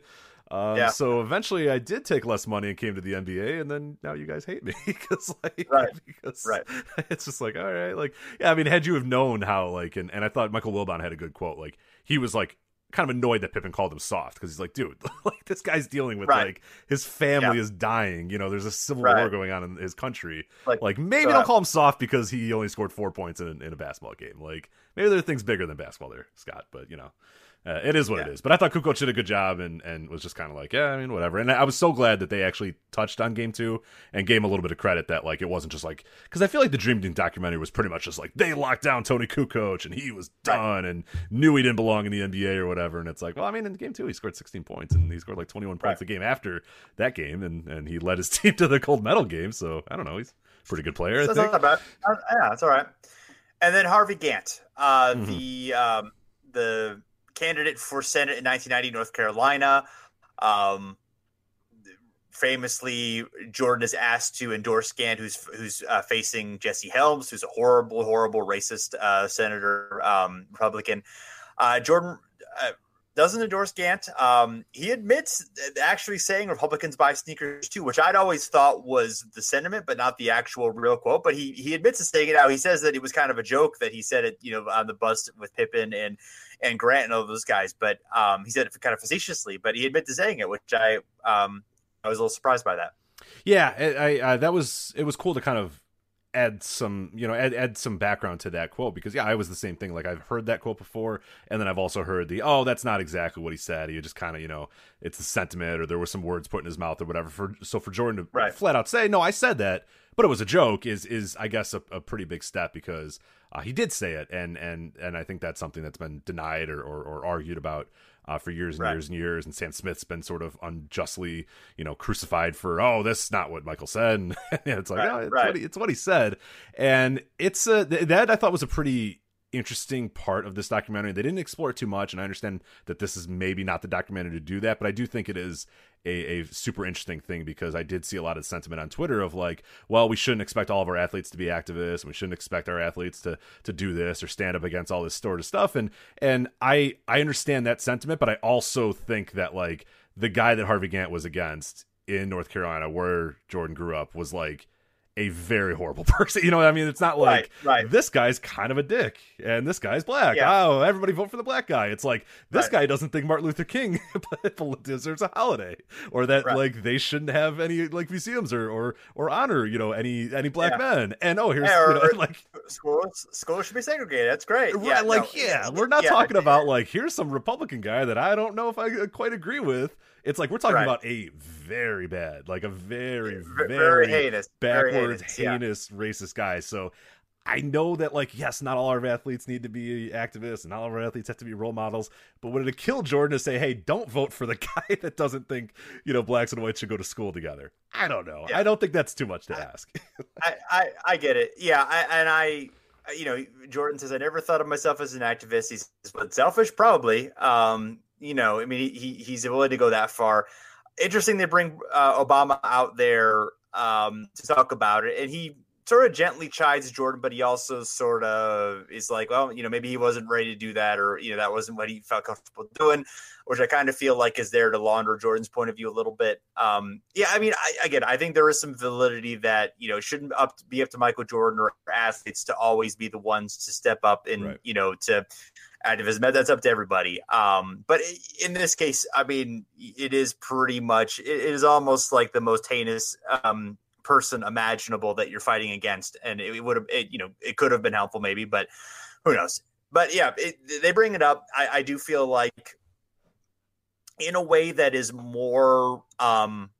B: Um, yeah. So eventually, I did take less money and came to the NBA, and then now you guys hate me because like
A: right.
B: because
A: right.
B: it's just like all right, like yeah. I mean, had you have known how like and, and I thought Michael Wilbon had a good quote. Like he was like kind of annoyed that Pippen called him soft because he's like, dude, like this guy's dealing with right. like his family yeah. is dying. You know, there's a civil right. war going on in his country. Like, like maybe don't call him soft because he only scored four points in, in a basketball game. Like maybe there are things bigger than basketball there, Scott. But you know, uh, it is what yeah. it is. But I thought Kukoc did a good job and, and was just kind of like, yeah, I mean, whatever. And I was so glad that they actually touched on game two and gave him a little bit of credit that, like, it wasn't just like, because I feel like the Dream Team documentary was pretty much just like, they locked down Toni Kukoc and he was done and knew he didn't belong in the NBA or whatever. And it's like, well, I mean, in game two, he scored 16 points and he scored like 21 points right. a game after that game. And, and he led his team to the gold medal game. So I don't know. He's a pretty good player.
A: That's not bad. Uh, yeah, that's all right. And then Harvey Gantt, uh, mm-hmm. the, um, the, candidate for Senate in 1990, North Carolina. Um, famously, Jordan is asked to endorse Gantt, who's who's uh, facing Jesse Helms, who's a horrible, horrible racist uh, senator, um, Republican. Uh, Jordan uh, doesn't endorse Gantt. Um, he admits actually saying Republicans buy sneakers too, which I'd always thought was the sentiment, but not the actual real quote. But he he admits to saying it out. He says that it was kind of a joke that he said it, you know, on the bus with Pippen and and Grant and all those guys. But um, he said it kind of facetiously, but he admitted to saying it, which I um, I was a little surprised by that.
B: Yeah, I, I that was it was cool to kind of add some you know add, add some background to that quote because yeah i was the same thing like i've heard that quote before and then i've also heard the oh that's not exactly what he said he just kind of you know it's a sentiment or there were some words put in his mouth or whatever for so for jordan to right. flat out say no i said that but it was a joke is is i guess a, a pretty big step because uh, he did say it and and and i think that's something that's been denied or or, or argued about uh, for years and right. years and years. And Sam Smith's been sort of unjustly, you know, crucified for, oh, that's not what Michael said. And it's like, right, oh, it's, right. what he, it's what he said. And it's a, that I thought was a pretty interesting part of this documentary. They didn't explore it too much, and I understand that this is maybe not the documentary to do that, but I do think it is a, a super interesting thing because I did see a lot of sentiment on Twitter of like, well, we shouldn't expect all of our athletes to be activists, and we shouldn't expect our athletes to to do this or stand up against all this sort of stuff. And and I I understand that sentiment, but I also think that like the guy that Harvey Gantt was against in North Carolina, where Jordan grew up, was like a very horrible person. You know what I mean? It's not like
A: right, right.
B: this guy's kind of a dick and this guy's black. Yeah. Oh, everybody vote for the black guy. It's like this right. guy doesn't think Martin Luther King deserves a holiday or that like they shouldn't have any like museums or or or honor, you know, any any black yeah. men. And oh, here's
A: yeah, or,
B: you know, like
A: schools schools should be segregated. That's great.
B: Yeah, like no, yeah, we're not talking about like here's some Republican guy that I don't know if I uh, quite agree with it's like we're talking right. about a very bad, like a very, very, very heinous, backwards, very heinous, heinous yeah. racist guy. So I know that, like, yes, not all our athletes need to be activists, and not all of our athletes have to be role models. But would it kill Jordan to say, "Hey, don't vote for the guy that doesn't think you know blacks and whites should go to school together"? I don't know. Yeah. I don't think that's too much to
A: I,
B: ask.
A: I, I, I get it. Yeah, I, and I you know, Jordan says, I never thought of myself as an activist. He's but selfish, probably. Um, you know, I mean, he he's willing to go that far. Interesting, they bring uh, Obama out there um, to talk about it, and he sort of gently chides Jordan, but he also sort of is like, well, you know, maybe he wasn't ready to do that, or you know, that wasn't what he felt comfortable doing, which I kind of feel like is there to launder Jordan's point of view a little bit. Um, yeah, I mean, I, again, I think there is some validity that you know shouldn't up be up to Michael Jordan or athletes to always be the ones to step up and right. you know to activism. That's up to everybody. Um, but in this case, I mean, it is pretty much, it is almost like the most heinous um, person imaginable that you're fighting against. And it, would have, you know, it could have been helpful maybe, but who knows? But yeah, it, they bring it up. I, I, do feel like in a way that is more, um,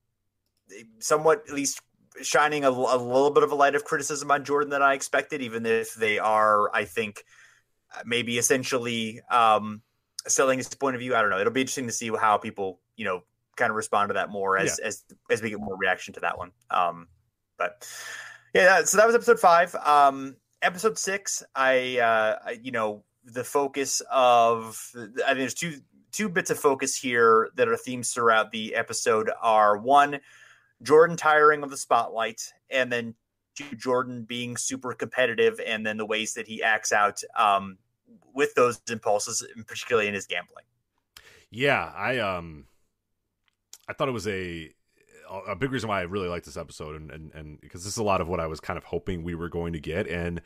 A: somewhat at least shining a, a little bit of a light of criticism on Jordan than I expected, even if they are, I think, maybe essentially um, selling his point of view. I don't know. It'll be interesting to see how people, you know, kind of respond to that more as yeah. as as we get more reaction to that one. Um, but yeah, so that was episode five. Um, episode six, I, uh, I, you know, the focus of I think there's two two bits of focus here that are themes throughout the episode are one, Jordan tiring of the spotlight, and then two, Jordan being super competitive, and then the ways that he acts out um, with those impulses, particularly in his gambling.
B: Yeah, I um, I thought it was a a big reason why I really like this episode, and and and because this is a lot of what I was kind of hoping we were going to get, and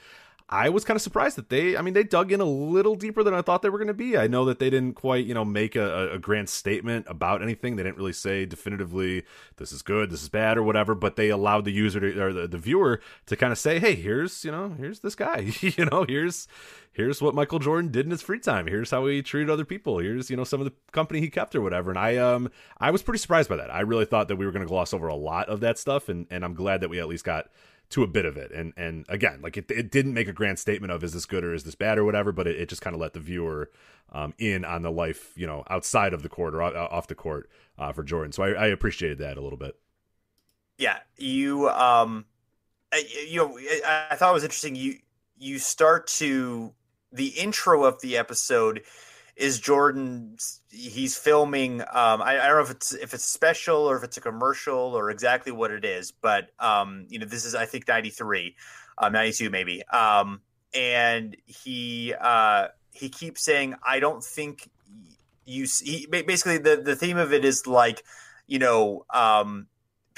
B: I was kind of surprised that they, I mean, they dug in a little deeper than I thought they were going to be. I know that they didn't quite, you know, make a, a, grand statement about anything. They didn't really say definitively, this is good, this is bad, or whatever, but they allowed the user to, or the, the viewer to kind of say, hey, here's, you know, here's this guy, you know, here's, here's what Michael Jordan did in his free time. Here's how he treated other people. Here's, you know, some of the company he kept or whatever. And I, um, I was pretty surprised by that. I really thought that we were going to gloss over a lot of that stuff. And, and I'm glad that we at least got, to a bit of it. And and again, like it, it didn't make a grand statement of is this good or is this bad or whatever, but it, it just kind of let the viewer um, in on the life, you know, outside of the court or off the court uh, for Jordan. So I, I appreciated that a little bit.
A: Yeah, you um, you know, I, I thought it was interesting. You you start to the intro of the episode is Jordan. He's filming. Um, I, I, don't know if it's if it's special or if it's a commercial or exactly what it is, but um, you know, this is I think ninety three, um, ninety two maybe. Um, and he uh, he keeps saying, "I don't think you basically the the theme of it is like you know um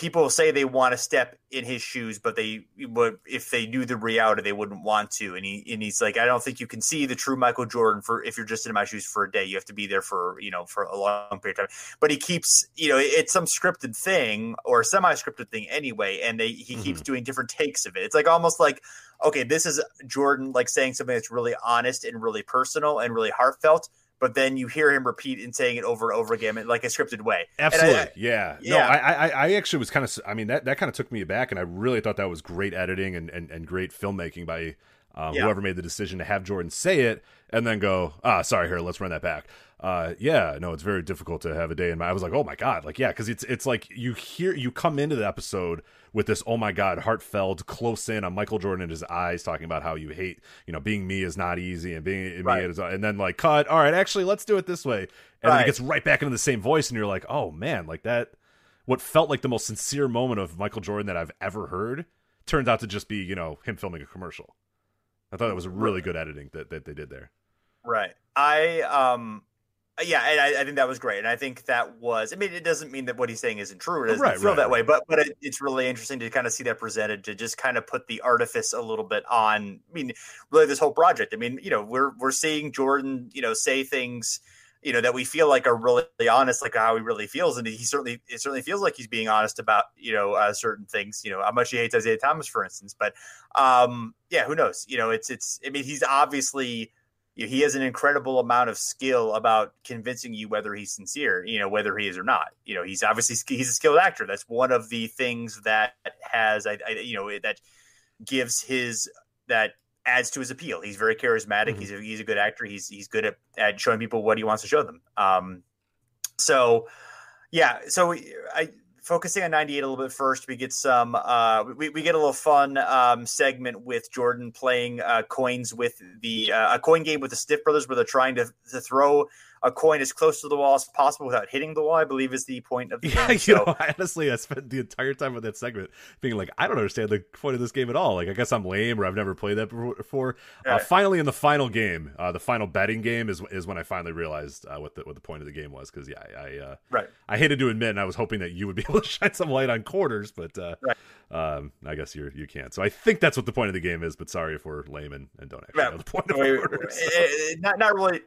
A: people say they want to step in his shoes, but they would if they knew the reality, they wouldn't want to. And he and he's like, I don't think you can see the true Michael Jordan for if you're just in my shoes for a day. You have to be there for you know for a long period of time. But he keeps you know it's some scripted thing or semi scripted thing anyway, and they he mm-hmm. keeps doing different takes of it. It's like almost like okay, this is Jordan like saying something that's really honest and really personal and really heartfelt but then you hear him repeat and saying it over and over again in like a scripted way.
B: Absolutely, I, yeah. yeah. No, I, I, I actually was kind of, I mean, that that kind of took me aback, and I really thought that was great editing and and, and great filmmaking by um, yeah. whoever made the decision to have Jordan say it and then go, ah, sorry, here, let's run that back. Uh, yeah, no, it's very difficult to have a day in my. I was like, oh my god, like yeah, because it's it's like you hear you come into the episode with this oh my god heartfelt close in on Michael Jordan in his eyes talking about how you hate you know being me is not easy and being right. me is and then like cut all right actually let's do it this way and right. then it gets right back into the same voice and you're like oh man like that what felt like the most sincere moment of Michael Jordan that I've ever heard turns out to just be you know him filming a commercial. I thought it was really good editing that, that they did there.
A: Right. I um yeah, and I, I, think that was great, and I think that was. I mean, it doesn't mean that what he's saying isn't true. It doesn't right, feel right, that right. way, but but it, it's really interesting to kind of see that presented to just kind of put the artifice a little bit on. I mean, really, this whole project. I mean, you know, we're we're seeing Jordan, you know, say things, you know, that we feel like are really honest, like how he really feels, and he certainly it certainly feels like he's being honest about you know uh, certain things. You know, how much he hates Isiah Thomas, for instance. But um, yeah, who knows? You know, it's it's. I mean, he's obviously he has an incredible amount of skill about convincing you whether he's sincere, you know, whether he is or not. You know, he's obviously he's a skilled actor. That's one of the things that has, I, I you know, that gives his that adds to his appeal. He's very charismatic. Mm-hmm. He's a, he's a good actor. He's he's good at, at showing people what he wants to show them. Um, so yeah, so I focusing on 98 a little bit first, we get some, uh, we, we get a little fun um, segment with Jordan playing uh, coins with the, uh, a coin game with the Stiff Brothers where they're trying to, to throw a coin as close to the wall as possible without hitting the wall. I believe is the point of the yeah, game.
B: So, you know, honestly, I spent the entire time of that segment being like, I don't understand the point of this game at all. Like, I guess I'm lame or I've never played that before. Uh, right. Uh, finally, in the final game, uh, the final betting game is is when I finally realized uh, what the what the point of the game was. Because yeah, I, I uh,
A: right.
B: I hated to admit, and I was hoping that you would be able to shine some light on quarters, but uh, right. um, I guess you you can't. So I think that's what the point of the game is. But sorry if we're lame and, and don't actually know the point of quarters.
A: So. Not not really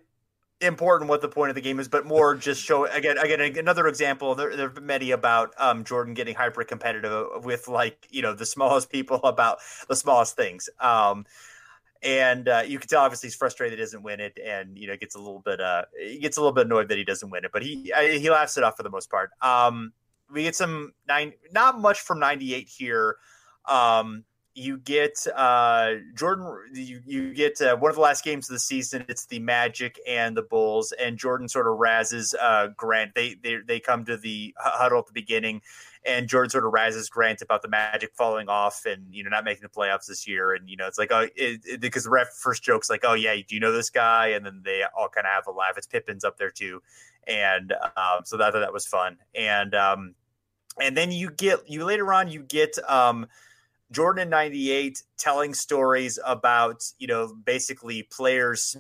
A: important what the point of the game is, but more just show again again another example. There, there have been many about um, Jordan getting hyper competitive with like you know the smallest people about the smallest things. Um, and uh, you can tell obviously he's frustrated he doesn't win it, and you know gets a little bit uh he gets a little bit annoyed that he doesn't win it, but he I, he laughs it off for the most part. Um, we get some nine not much from ninety eight here. Um, you get uh, Jordan. You, you get uh, one of the last games of the season. It's the Magic and the Bulls, and Jordan sort of razzes uh, Grant. They they they come to the huddle at the beginning, and Jordan sort of razzes Grant about the Magic falling off and you know not making the playoffs this year. And you know it's like oh it, it, because the ref first jokes like oh yeah do you know this guy? And then they all kind of have a laugh. It's Pippen's up there too, and um, so that that was fun. And um, and then you get you later on you get um Jordan in 98 telling stories about, you know, basically players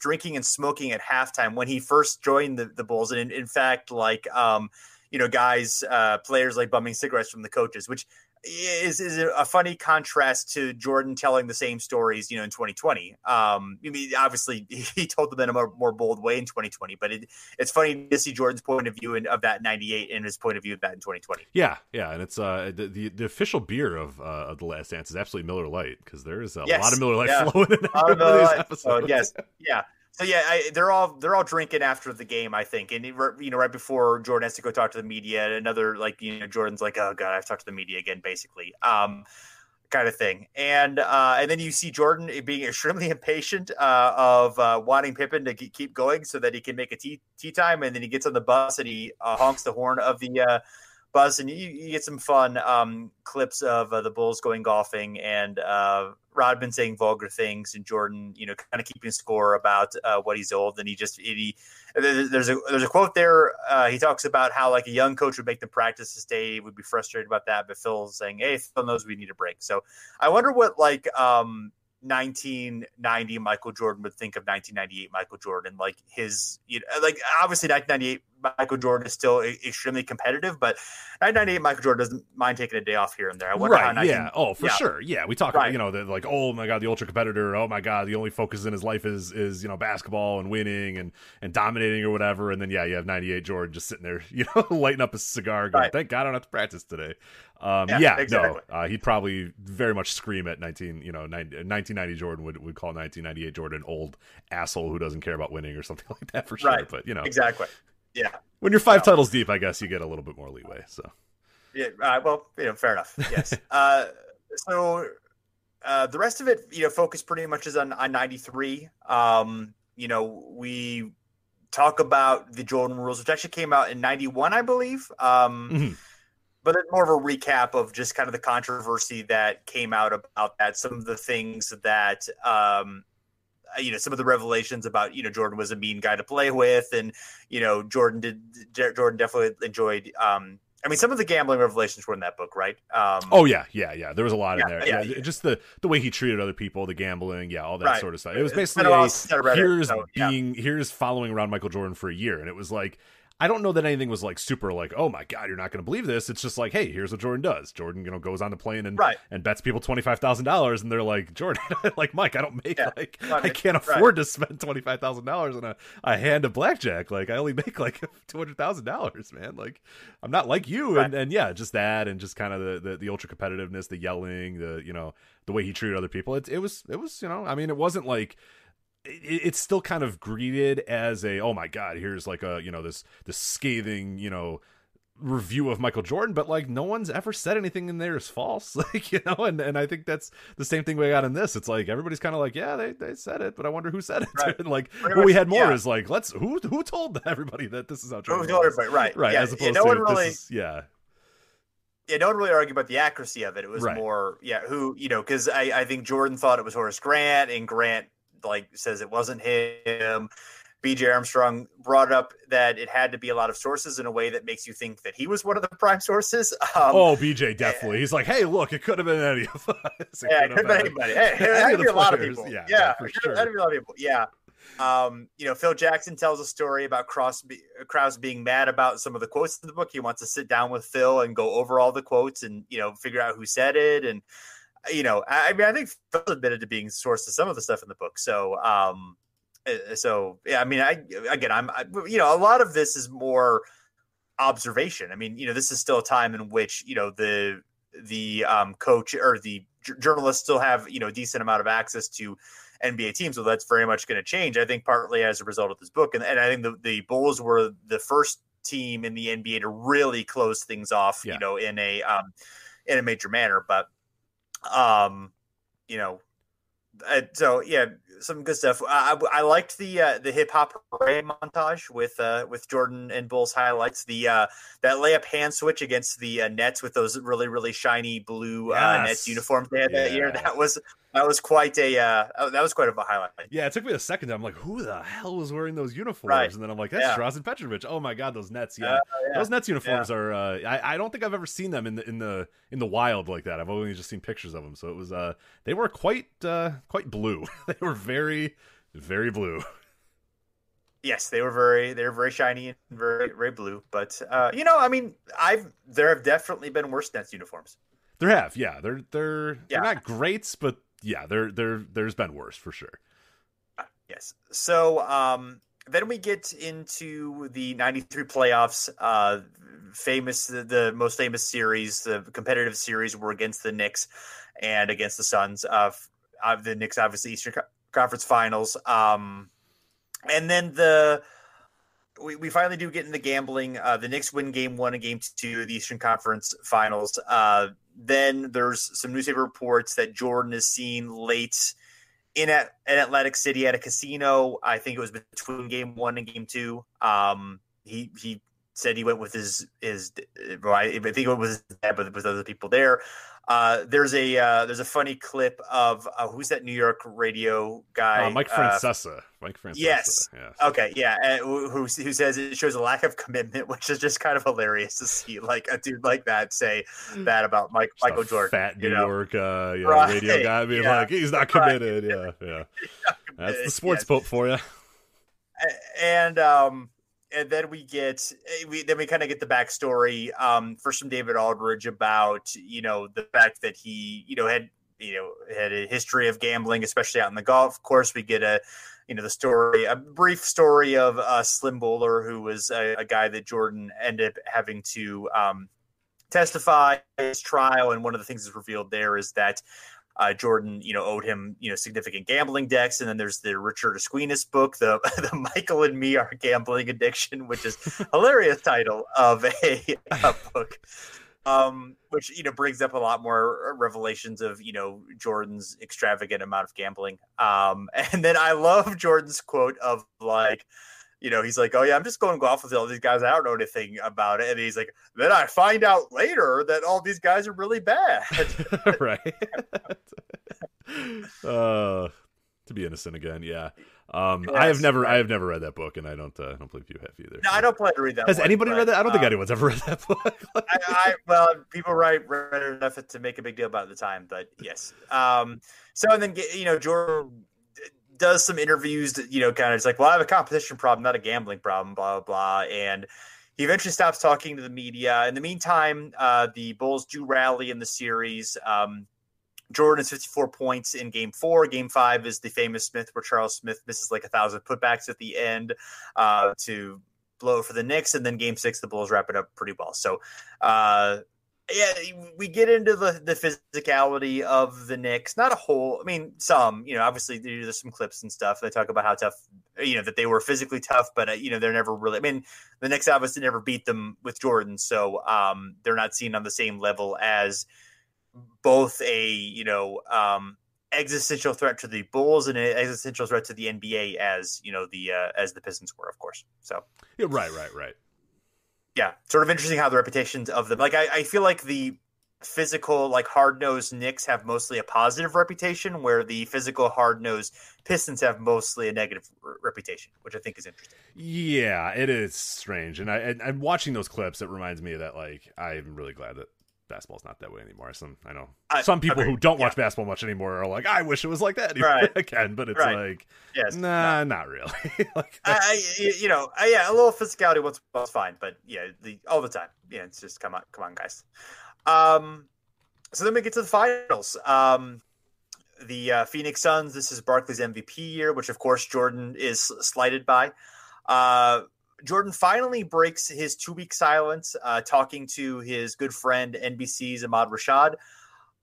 A: drinking and smoking at halftime when he first joined the, the Bulls. And in, in fact, like, um, you know, guys, uh, players like bumming cigarettes from the coaches, which is is a funny contrast to Jordan telling the same stories, you know, in 2020. Um, I mean, obviously he told them in a more, more bold way in 2020, but it, it's funny to see Jordan's point of view in, of that 98 and his point of view of that in 2020.
B: Yeah, yeah, and it's uh the the, the official beer of uh, of the Last Dance is absolutely Miller Lite because there is a yes. lot of Miller Lite yeah. flowing in every one of these episodes.
A: Oh, yes, yeah. So yeah, I, they're all they're all drinking after the game, I think, and you know, right before Jordan has to go talk to the media, another like you know, Jordan's like, "Oh God, I've talked to the media again," basically, um, kind of thing, and uh, and then you see Jordan being extremely impatient uh, of uh, wanting Pippen to keep going so that he can make a tea tea time, and then he gets on the bus and he uh, honks the horn of the uh, and you, you, get some fun um, clips of uh, the Bulls going golfing and Rodman saying vulgar things and Jordan, you know, kind of keeping score about uh, what he's old. And he just he, there's a there's a quote there. Uh, he talks about how like a young coach would make them practice to stay, would be frustrated about that. But Phil's saying, "Hey, Phil knows we need a break." So I wonder what like um 1990 Michael Jordan would think of 1998 Michael Jordan. Like his, you know, like obviously 1998 Michael Jordan is still extremely competitive, but 1998 Michael Jordan doesn't mind taking a day off here and there. I wonder
B: right,
A: how
B: 19, yeah, oh for yeah. sure, yeah. We talk,
A: right.
B: you know, the, like oh my god, the ultra competitor. Oh my god, the only focus in his life is is you know basketball and winning and and dominating or whatever. And then yeah, you have 98 Jordan just sitting there, you know, lighting up a cigar, going, right. "Thank God I don't have to practice today." Um, yeah, yeah exactly. no, uh, he'd probably very much scream at 19, you know, 90, 1990 Jordan would would call 1998 Jordan old asshole who doesn't care about winning or something like that for sure.
A: Right.
B: But you know,
A: exactly. Yeah.
B: When you're five no. titles deep, I guess you get a little bit more leeway. So.
A: Yeah. Uh, well, you know, fair enough. Yes. uh, so uh, the rest of it, you know, focus pretty much is on on 93. Um, you know, we talk about the Jordan rules, which actually came out in 91, I believe. Um, mm-hmm but it's more of a recap of just kind of the controversy that came out about that. Some of the things that, um, you know, some of the revelations about, you know, Jordan was a mean guy to play with, and you know, Jordan did. Jordan definitely enjoyed. Um, I mean, some of the gambling revelations were in that book, right? Um,
B: oh yeah, yeah, yeah. There was a lot yeah, in there. Yeah, yeah, just the the way he treated other people, the gambling, yeah, all that right. sort of stuff. It was basically a, here's so, being here's following around Michael Jordan for a year, and it was like I don't know that anything was like super like, oh my god, you're not going to believe this. It's just like, hey, here's what Jordan does. Jordan, you know, goes on the plane and
A: right.
B: and bets people twenty five thousand dollars, and they're like, Jordan, like Mike, I don't make yeah. like I can't afford right. to spend twenty five thousand dollars on a, a hand of blackjack. Like I only make like two hundred thousand dollars, man. Like I'm not like you. Right. And and yeah, just that and just kind of the, the the ultra competitiveness, the yelling, the you know the way he treated other people. It it was it was you know I mean it wasn't like it's still kind of greeted as a oh my god here's like a you know this this scathing you know review of Michael Jordan, but like no one's ever said anything in there is false. Like, you know, and, and I think that's the same thing we got in this. It's like everybody's kind of like, yeah, they, they said it, but I wonder who said it. Right. and like what we had more yeah. is like, let's who who told everybody that this is how Jordan
A: was? Right.
B: Right.
A: Yeah.
B: As opposed
A: yeah, no
B: to
A: one really,
B: is, yeah.
A: Yeah, no one really argued about the accuracy of it. It was right. more, yeah, who, you know, because I, I think Jordan thought it was Horace Grant, and Grant like says it wasn't him. BJ Armstrong brought up that it had to be a lot of sources in a way that makes you think that he was one of the prime sources. Um,
B: oh, BJ definitely. And, He's like, hey, look, it could have been any of
A: us. It yeah, it could have been anybody. Hey, it could be a lot of people. Yeah, yeah, for sure. That'd be a lot of people. Yeah. Um, you know, Phil Jackson tells a story about Cross be, Krause being mad about some of the quotes in the book. He wants to sit down with Phil and go over all the quotes and you know figure out who said it and you know, I, mean, I think Phil admitted to being source to some of the stuff in the book. So, um, uh, so yeah, I mean, I again, I'm, I, you know, a lot of this is more observation. I mean, you know, this is still a time in which you know the the um, coach or the j- journalists still have you know a decent amount of access to NBA teams. So that's very much going to change. I think partly as a result of this book, and, and I think the the Bulls were the first team in the NBA to really close things off, yeah. you know, in a um, in a major manner. But um, you know, uh, so yeah, some good stuff. I, I liked the uh, the hip hop parade montage with uh, with Jordan and Bulls highlights. The uh, that layup hand switch against the uh, Nets with those really really shiny blue uh, yes. Nets uniforms they had yeah. that year. That was that was quite a uh, that was quite a highlight.
B: Yeah, it took me a second. I'm like, who the hell was wearing those uniforms?
A: Right.
B: And then I'm like, that's yeah. Drazen Petrovic. Oh my god, those Nets. Yeah, uh, yeah. those Nets uniforms yeah. are. Uh, I, I don't think I've ever seen them in the in the in the wild like that. I've only just seen pictures of them. So it was uh they were quite uh quite blue. they were very very blue.
A: Yes, they were very they were very shiny and very very blue. But uh, you know, I mean, I've there have definitely been worse Nets uniforms.
B: There have, yeah. They're they're yeah. they're not greats, but yeah, there there there's been worse for sure.
A: Uh, yes. So um then we get into the 93 playoffs uh famous the, the most famous series the competitive series were against the Knicks and against the Suns uh, uh the Knicks obviously Eastern Conference Finals um and then the we, we finally do get into gambling. Uh, the Knicks win game one and game two of the Eastern Conference Finals. Uh, then there's some newspaper reports that Jordan is seen late in at, in Atlantic City at a casino. I think it was between game one and game two. Um, he he said he went with his his. I think it was his dad, but with other people there. Uh, there's a uh, there's a funny clip of uh, who's that New York radio guy?
B: Uh, Mike
A: Uh,
B: Francesa. Mike Francesa.
A: yes.
B: yes.
A: Okay, yeah, uh, who who who says it shows a lack of commitment, which is just kind of hilarious to see, like a dude like that say that about Mike
B: Just a
A: Michael Jordan.
B: fat New
A: you know?
B: York uh, yeah,
A: Right,
B: radio guy being
A: yeah,
B: like, he's not
A: right.
B: committed. Yeah, yeah. That's the
A: Yes.
B: sports pope for you.
A: And um and then we get eh, we then we kind of get the backstory um first from David Aldridge about you know the fact that he you know had you know had a history of gambling especially out in the golf course. We get a you know the story a brief story of uh, Slim Bouler who was a, a guy that Jordan ended up having to um testify his trial. And one of the things that's revealed there is that uh, Jordan, you know, owed him, you know, significant gambling debts. And then there's the Richard Esquinas book, the the Michael and Me Our Gambling Addiction, which is hilarious title of a, a book. Um, which you know brings up a lot more revelations of you know Jordan's extravagant amount of gambling. Um, and then I love Jordan's quote of like, you know, he's like, "Oh yeah, I'm just going to golf with all these guys. I don't know anything about it." And he's like, "Then I find out later that all these guys are really bad."
B: right. uh, to be innocent again, yeah. Um, I have never,
A: right.
B: I have never read that book, and I don't, uh, I don't believe you have either.
A: no, I don't plan to read that.
B: Has
A: one,
B: anybody
A: but,
B: read that? I don't think
A: um,
B: anyone's ever read that book.
A: I, I well, people write read enough to make a big deal about it at the time, but yes. Um, so and then you know Jordan does some interviews that you know kind of it's like, well, I have a competition problem, not a gambling problem, blah blah blah, and he eventually stops talking to the media. In the meantime, uh, the Bulls do rally in the series. Um, Jordan is 54 points in game four. Game five is the famous Smith where Charles Smith misses like a thousand putbacks at the end uh, to blow for the Knicks. And then game six, the Bulls wrap it up pretty well. So, uh, yeah, we get into the, the physicality of the Knicks. Not a whole, I mean, some, you know, obviously there's some clips and stuff. They talk about how tough, you know, that they were physically tough, but, uh, you know, they're never really, I mean, the Knicks obviously never beat them with Jordan. So um, they're not seen on the same level as both a, you know, um, existential threat to the Bulls and an existential threat to the NBA as, you know, the, uh, as the Pistons were, of course. So
B: Yeah, right, right, right.
A: Yeah, sort of interesting how the reputations of them. Like, I, I feel like the physical, like hard nosed Knicks have mostly a positive reputation, where the physical, hard nosed Pistons have mostly a negative r- reputation, which I think is interesting.
B: Yeah, it is strange, and I and, and watching those clips, it reminds me that. Like, I'm really glad that basketball's not that way anymore. Some I know
A: I-
B: some people who don't
A: yeah.
B: watch basketball much anymore are like, I wish it was like that anymore
A: Right.
B: again, but it's
A: Right.
B: like,
A: Yes,
B: nah, not really. like,
A: I, I, you know, I, yeah, a little physicality once was fine, but yeah, the all the time. Yeah, it's just come on, come on, guys. Um, so then we get to the finals. Um, the uh, Phoenix Suns. This is Barkley's MVP year, which of course Jordan is slighted by. Uh, Jordan finally breaks his two week silence, uh, talking to his good friend NBC's Ahmad Rashad.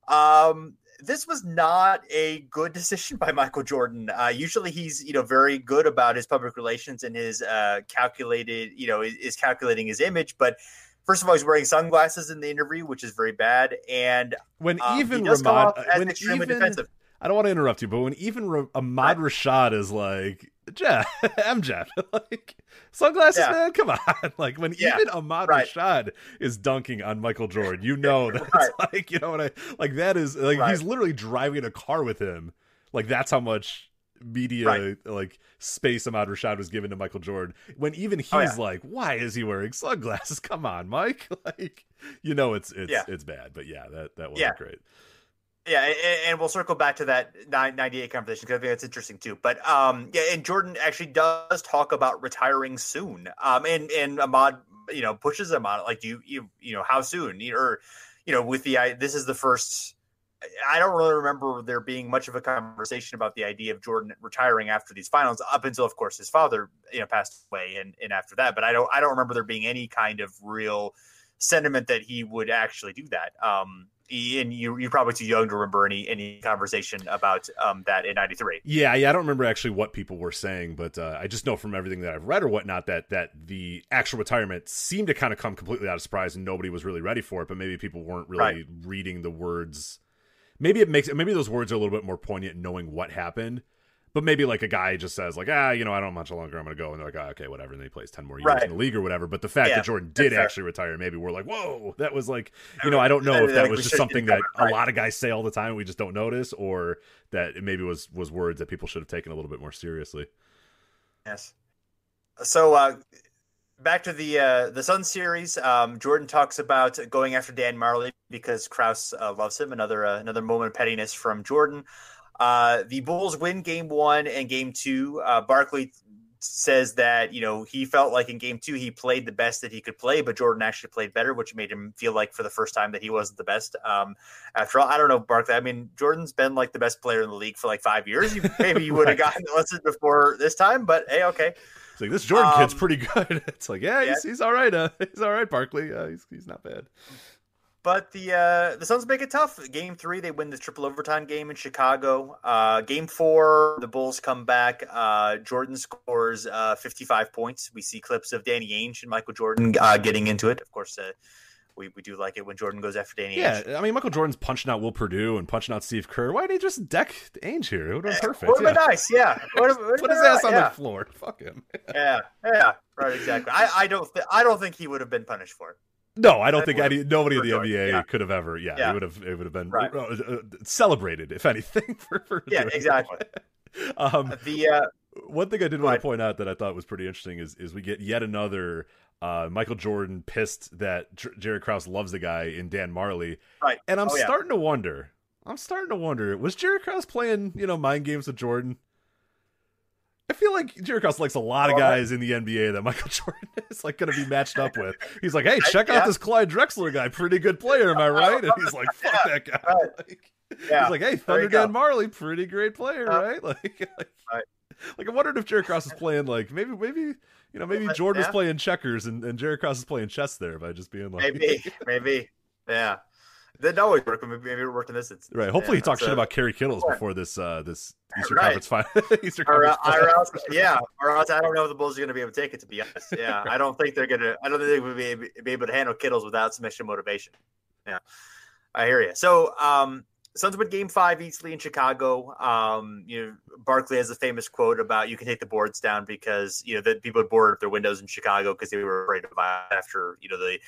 A: Um, this was not a good decision by Michael Jordan. Uh, usually, he's you know very good about his public relations and his uh, calculated you know is, is calculating his image. But first of all, he's wearing sunglasses in the interview, which is very bad. And
B: when
A: um,
B: even
A: he does come
B: Ramad, when
A: extremely
B: even
A: defensive.
B: I don't want to interrupt you, but when even Ahmad Rashad is like, Jeff, I'm Jeff, like sunglasses,
A: Yeah.
B: man, come on. Like when
A: Yeah,
B: even Ahmad
A: right.
B: Rashad is dunking on Michael Jordan, you know that's
A: Right.
B: like, you know what I like. That is like
A: Right.
B: he's literally driving a car with him. Like that's how much media
A: Right.
B: like space Ahmad Rashad was given to Michael Jordan. When even oh, he's
A: Oh, yeah.
B: like, why is he wearing sunglasses? Come on, Mike. Like you know it's it's
A: Yeah.
B: it's bad. But yeah, that that wasn't
A: Yeah.
B: great.
A: Yeah, and, and we'll circle back to that 98 conversation because I think that's interesting too. But um, yeah, and Jordan actually does talk about retiring soon. Um, and and Ahmad, you know, pushes him on it like you you you know how soon or you know with the I this is the first. I don't really remember there being much of a conversation about the idea of Jordan retiring after these finals, up until, of course, his father, you know, passed away, and, and after that. But I don't, I don't remember there being any kind of real sentiment that he would actually do that. Um, and you, you're probably too young to remember any any conversation about um, that in '93.
B: Yeah, yeah, I don't remember actually what people were saying, but uh, I just know from everything that I've read or whatnot that that the actual retirement seemed to kind of come completely out of surprise and nobody was really ready for it. But maybe people weren't really
A: Right.
B: reading the words. Maybe it makes maybe those words are a little bit more poignant knowing what happened. But maybe like a guy just says like ah you know I don't much longer I'm gonna go and they're like ah, okay whatever and then he plays ten more years
A: Right.
B: in the league or whatever. But the fact
A: Yeah,
B: that Jordan did
A: fair.
B: actually retire, maybe we're like whoa that was like you know I don't know if that
A: like
B: was just something that
A: that,
B: a lot of guys say all the time and we just don't notice or that it maybe was was words that people should have taken a little bit more seriously.
A: Yes. So uh, back to the uh, the Sun series. Um, Jordan talks about going after Dan Majerle because Krause uh, loves him. Another uh, another moment of pettiness from Jordan. Uh, the Bulls win Game One and Game Two. Uh, Barkley says that you know he felt like in Game Two he played the best that he could play, but Jordan actually played better, which made him feel like for the first time that he wasn't the best. Um, after all, I don't know Barkley. I mean, Jordan's been like the best player in the league for like five years. You, maybe you would have
B: Right.
A: gotten listed before this time, but hey, okay.
B: It's like this Jordan kid's
A: Um,
B: pretty good. It's like yeah he's, he's all right. Uh, he's all right Barkley. Uh, he's he's not bad.
A: But the uh, the Suns make it tough. Game three, they win the triple overtime game in Chicago. Uh, game four, the Bulls come back. Uh, Jordan scores uh, 55 points. We see clips of Danny Ainge and Michael Jordan uh, getting into it. Of course, uh, we, we do like it when Jordan goes after Danny Ainge.
B: Yeah, I mean Michael Jordan's punching out Will Perdue and punching out Steve Kerr. Why didn't he just deck Ainge here? It would have been perfect.
A: Would have been
B: Yeah.
A: nice, yeah. Would've- would've
B: Put his ass
A: right,
B: on
A: yeah.
B: the floor. Fuck him.
A: yeah, yeah, right, exactly. I, I don't, th- I don't think he would have been punished for it.
B: No, I don't think any nobody in the NBA
A: yeah.
B: could have ever. Yeah,
A: Yeah.
B: it would have. It would have been
A: Right.
B: uh, uh, celebrated, if anything. For, for
A: Yeah,
B: Jordan.
A: exactly.
B: um,
A: The uh,
B: one thing I did want to point out that I thought was pretty interesting is is we get yet another uh, Michael Jordan pissed that J- Jerry Krause loves the guy in Dan Majerle,
A: right,
B: and I'm
A: Oh, yeah.
B: starting to wonder. I'm starting to wonder was Jerry Krause playing you know mind games with Jordan. I feel like Jerry Krause likes a lot of guys in the NBA that Michael Jordan is like going to be matched up with. He's like, "Hey, check out this Clyde Drexler guy, pretty good player, am I right?" And he's like, "Fuck that guy."
A: Right.
B: Like,
A: yeah.
B: He's like, "Hey, Thunder. Dan Majerle, pretty great player,
A: Uh,
B: right?" Like, like,
A: Right.
B: like I wondered if Jerry Krause was playing like maybe, maybe you know, maybe Jordan was
A: yeah.
B: playing checkers and, and Jerry Krause is playing chess there by just being like,
A: maybe, maybe, yeah. That always worked. Maybe it worked in this instance.
B: right. Hopefully,
A: yeah,
B: he talks
A: so-
B: shit about Kerry Kittles
A: Sure.
B: before this uh this Easter
A: Right.
B: Conference final. Eastern
A: Or,
B: Conference
A: uh, or
B: final.
A: else, yeah, or else I don't know if the Bulls are going to be able to take it. To be honest, yeah, I don't think they're going to. I don't think they would be, able- be able to handle Kittles without some extra motivation. Yeah, I hear you. So, um, Suns win Game Five easily in Chicago. Um, you know, Barkley has a famous quote about "You can take the boards down" because you know the people had boarded up their windows in Chicago because they were afraid of violence after you know the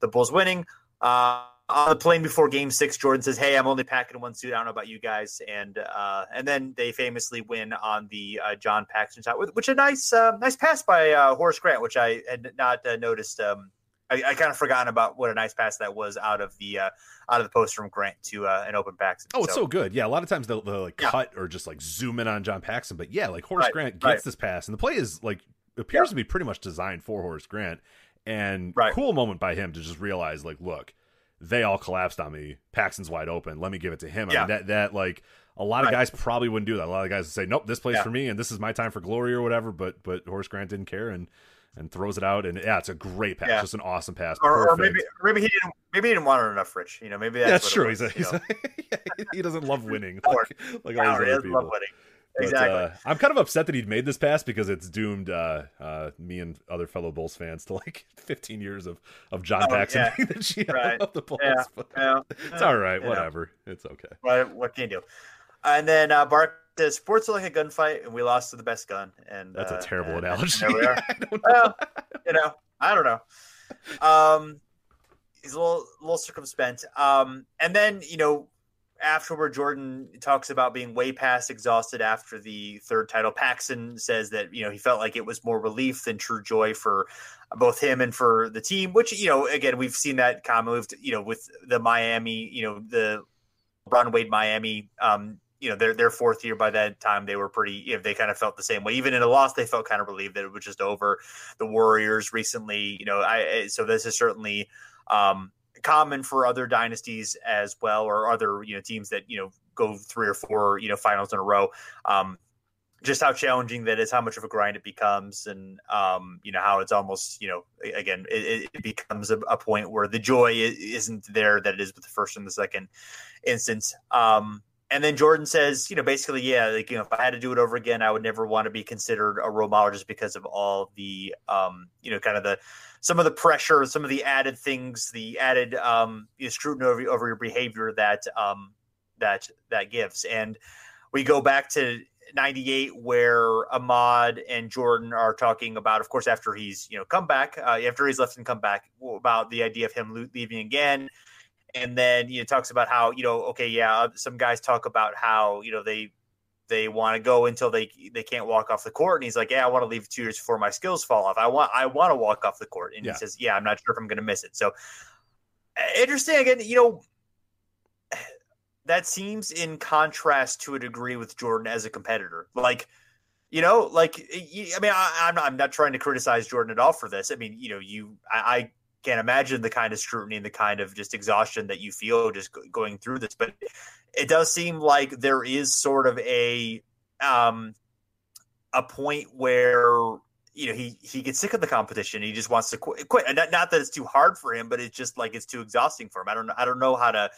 A: the Bulls winning. Uh, on the plane before Game Six, Jordan says, "Hey, I'm only packing one suit. I don't know about you guys." And uh, and then they famously win on the uh, John Paxson shot, with- which a nice uh, nice pass by uh, Horace Grant, which I had not uh, noticed. Um, I, I kind of forgotten about what a nice pass that was out of the uh, out of the post from Grant to uh, an open Paxson.
B: Oh, it's so good. Yeah, a lot of times they'll, they'll like
A: Yeah.
B: cut or just like zoom in on John Paxson, but yeah, like Horace
A: Right,
B: Grant gets
A: right.
B: this pass, and the play is like appears
A: Yeah.
B: to be pretty much designed for Horace Grant. And
A: Right.
B: cool moment by him to just realize, like, look, they all collapsed on me. Paxson's wide open. Let me give it to him. I mean, that that like a lot of
A: Right.
B: guys probably wouldn't do that. A lot of guys would say, nope, this plays
A: Yeah.
B: for me, and this is my time for glory or whatever. But but Horace Grant didn't care and and throws it out, and yeah, it's a great pass,
A: Yeah.
B: just an awesome pass.
A: or, or maybe maybe he didn't maybe he didn't want it enough, Rich. You know, maybe that's,
B: that's true.
A: was,
B: He's a, he's a, he doesn't love winning like, like all these
A: he
B: other people.
A: Exactly.
B: uh, I'm kind of upset that he'd made this pass because it's doomed uh, uh, me and other fellow Bulls fans to like 15 years of, of John
A: Oh,
B: Paxson
A: yeah.
B: being the GM
A: Right.
B: of the Bulls.
A: Yeah.
B: But
A: Yeah.
B: it's all right.
A: Know.
B: Whatever. It's okay.
A: What, what can you do? And then uh, Bark says, "Sports are like a gunfight, and we lost to the best gun." And
B: That's
A: uh,
B: a terrible
A: and-
B: analogy.
A: and there we are.
B: Know.
A: well, you know, I don't know. Um, he's a little, little circumspect. Um, and then you know, afterward, Jordan talks about being way past exhausted after the third title. Paxson says that you know he felt like it was more relief than true joy for both him and for the team. Which you know, again, we've seen that. We've, you know, with the Miami, you know, the Ron Wade Miami. Um, you know, their their fourth year by that time they were pretty. You know, they kind of felt the same way. Even in a loss, they felt kind of relieved that it was just over. The Warriors recently, you know, I so this is certainly um, common for other dynasties as well, or other you know teams that you know go three or four you know finals in a row. Um, just how challenging that is, how much of a grind it becomes, and um, you know how it's almost you know again it, it becomes a, a point where the joy isn't there that it is with the first and the second instance. Um, and then Jordan says, you know, basically, yeah, like you know, if I had to do it over again, I would never want to be considered a role model just because of all the, um, you know, kind of the some of the pressure, some of the added things, the added um, you know, scrutiny over, over your behavior that um, that that gives. And we go back to 98 where Ahmad and Jordan are talking about, of course, after he's you know come back, uh, after he's left and come back, about the idea of him leaving again, and then you know talks about how you know okay yeah uh, some guys talk about how you know they they want to go until they they can't walk off the court and he's like yeah i want to leave two years before my skills fall off. I want i want to walk off the court. And yeah. he says yeah i'm not sure if i'm going to miss it. So interesting again you know that seems in contrast to a degree with jordan as a competitor. Like you know like i mean I, am not i'm not trying to criticize jordan at all for this. I mean you know you i, I can't imagine the kind of scrutiny and the kind of just exhaustion that you feel just going through this but it does seem like there is sort of a um a point where you know he he gets sick of the competition he just wants to quit, quit. and not, not that it's too hard for him but it's just like it's too exhausting for him i don't i don't know how to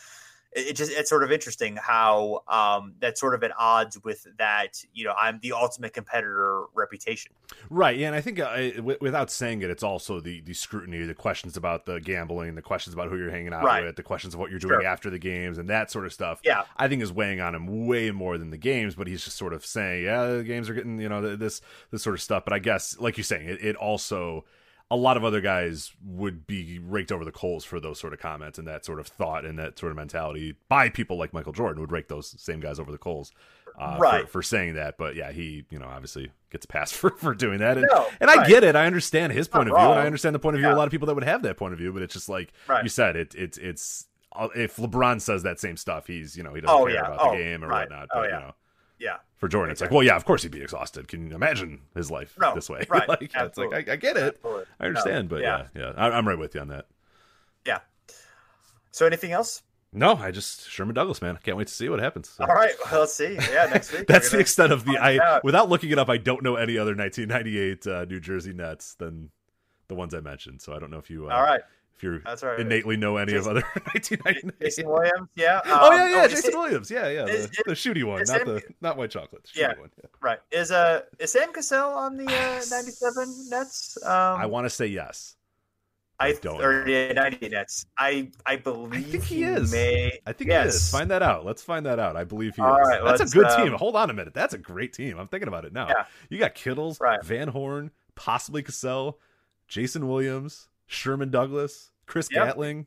A: it, just it's sort of interesting how um, that's sort of at odds with that you know I'm the ultimate competitor reputation.
B: Right. Yeah, and I think uh, w- without saying it, it's also the the scrutiny, the questions about the gambling, the questions about who you're hanging out right. with, the questions of what you're doing sure. after the games, and that sort of stuff.
A: Yeah,
B: I think is weighing on him way more than the games. But he's just sort of saying, yeah, the games are getting you know this this sort of stuff. But I guess, like you're saying, it, it also a lot of other guys would be raked over the coals for those sort of comments and that sort of thought and that sort of mentality by people like Michael Jordan would rake those same guys over the coals uh, right. for, for, saying that. But yeah, he you know obviously gets passed for, for doing that, and no, and I get it. I understand his point Not of view, and I understand the point of view yeah. of a lot of people that would have that point of view. But it's just like right. you said, it it's it's uh, if LeBron says that same stuff, he's you know he doesn't oh, care yeah. about oh, the game or right. whatnot. But, oh yeah. You know,
A: yeah.
B: For Jordan, it's like, well, yeah, of course he'd be exhausted. Can you imagine his life no, this way?
A: Right.
B: like, it's like I, I, get it. Absolutely. I understand, no, but yeah, yeah, yeah. I, am right with you on that.
A: Yeah. So, anything else?
B: No, I just Sherman Douglas, man. I can't wait to see what happens.
A: So. All right, well, let's see. Yeah, next week.
B: That's the extent of the I. Out. Without looking it up, I don't know any other 1998 uh, New Jersey Nets than the ones I mentioned. So I don't know if you. Uh,
A: All right
B: if you That's right. innately know any Jason, of other 1999.
A: Jason Williams, yeah. Um,
B: oh yeah, yeah, oh, Jason Williams, yeah, yeah, is, the, is, the shooty one, not Sam, the not white chocolate.
A: Yeah,
B: one, yeah,
A: right. Is uh is Sam Cassell on the uh, 97 Nets? Um,
B: I want to say yes.
A: I, I don't or yeah, 98 Nets. I I believe I
B: think he, he is.
A: May,
B: I think yes. he is. Find that out. Let's find that out. I believe he All is. Right, That's a good um, team. Hold on a minute. That's a great team. I'm thinking about it now.
A: Yeah.
B: You got Kittles, right. Van Horn, possibly Cassell, Jayson Williams, Sherman Douglas. Chris yep. Gatling.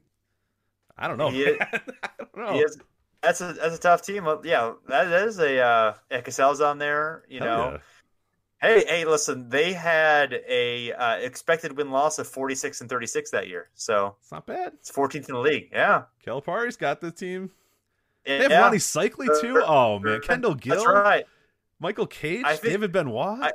B: I don't know. He is, I don't know. Is,
A: that's a that's a tough team. Yeah, that is a uh, yeah, Cassell's on there. You know. Yeah. Hey, hey, listen, they had a uh, expected win loss of 46 and 36 that year. So
B: it's not bad.
A: It's 14th in the league. Yeah.
B: Calipari's got the team. They have yeah. Rony Seikaly too. Oh man, Kendall Gill.
A: That's right.
B: Michael Cage, think, David Benoit. I.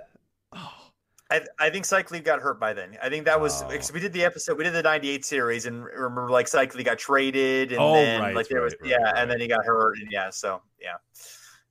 A: I, I think Seikaly got hurt by then. I think that was oh. because we did the episode, we did the '98 series, and remember like Seikaly got traded, and oh, then right, like there was right, yeah, right, and then he got hurt, and yeah, so yeah,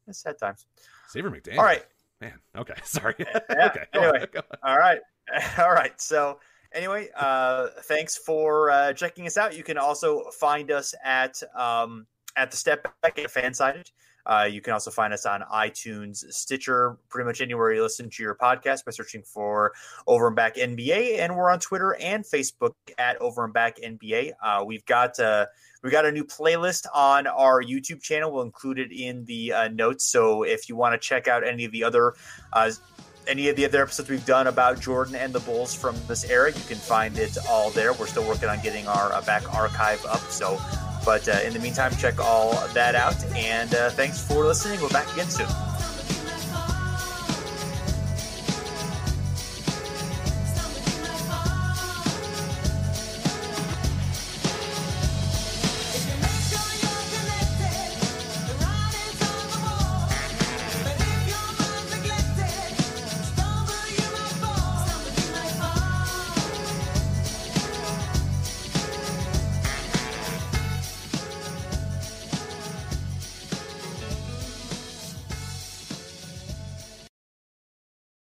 A: it's sad times.
B: Xavier McDaniel.
A: All right,
B: man. Okay, sorry.
A: Yeah, okay. Anyway, all right, all right. So anyway, uh, thanks for uh, checking us out. You can also find us at um, at the Step Back at Fansided. Uh, you can also find us on iTunes, Stitcher, pretty much anywhere you listen to your podcast by searching for Over and Back NBA. And we're on Twitter and Facebook at Over and Back NBA. Uh, we've got uh, we got a new playlist on our YouTube channel. We'll include it in the uh, notes. So if you want to check out any of the other uh, any of the other episodes we've done about Jordan and the Bulls from this era, you can find it all there. We're still working on getting our uh, back archive up. So but uh, in the meantime, check all that out. And uh, thanks for listening. We're back again soon.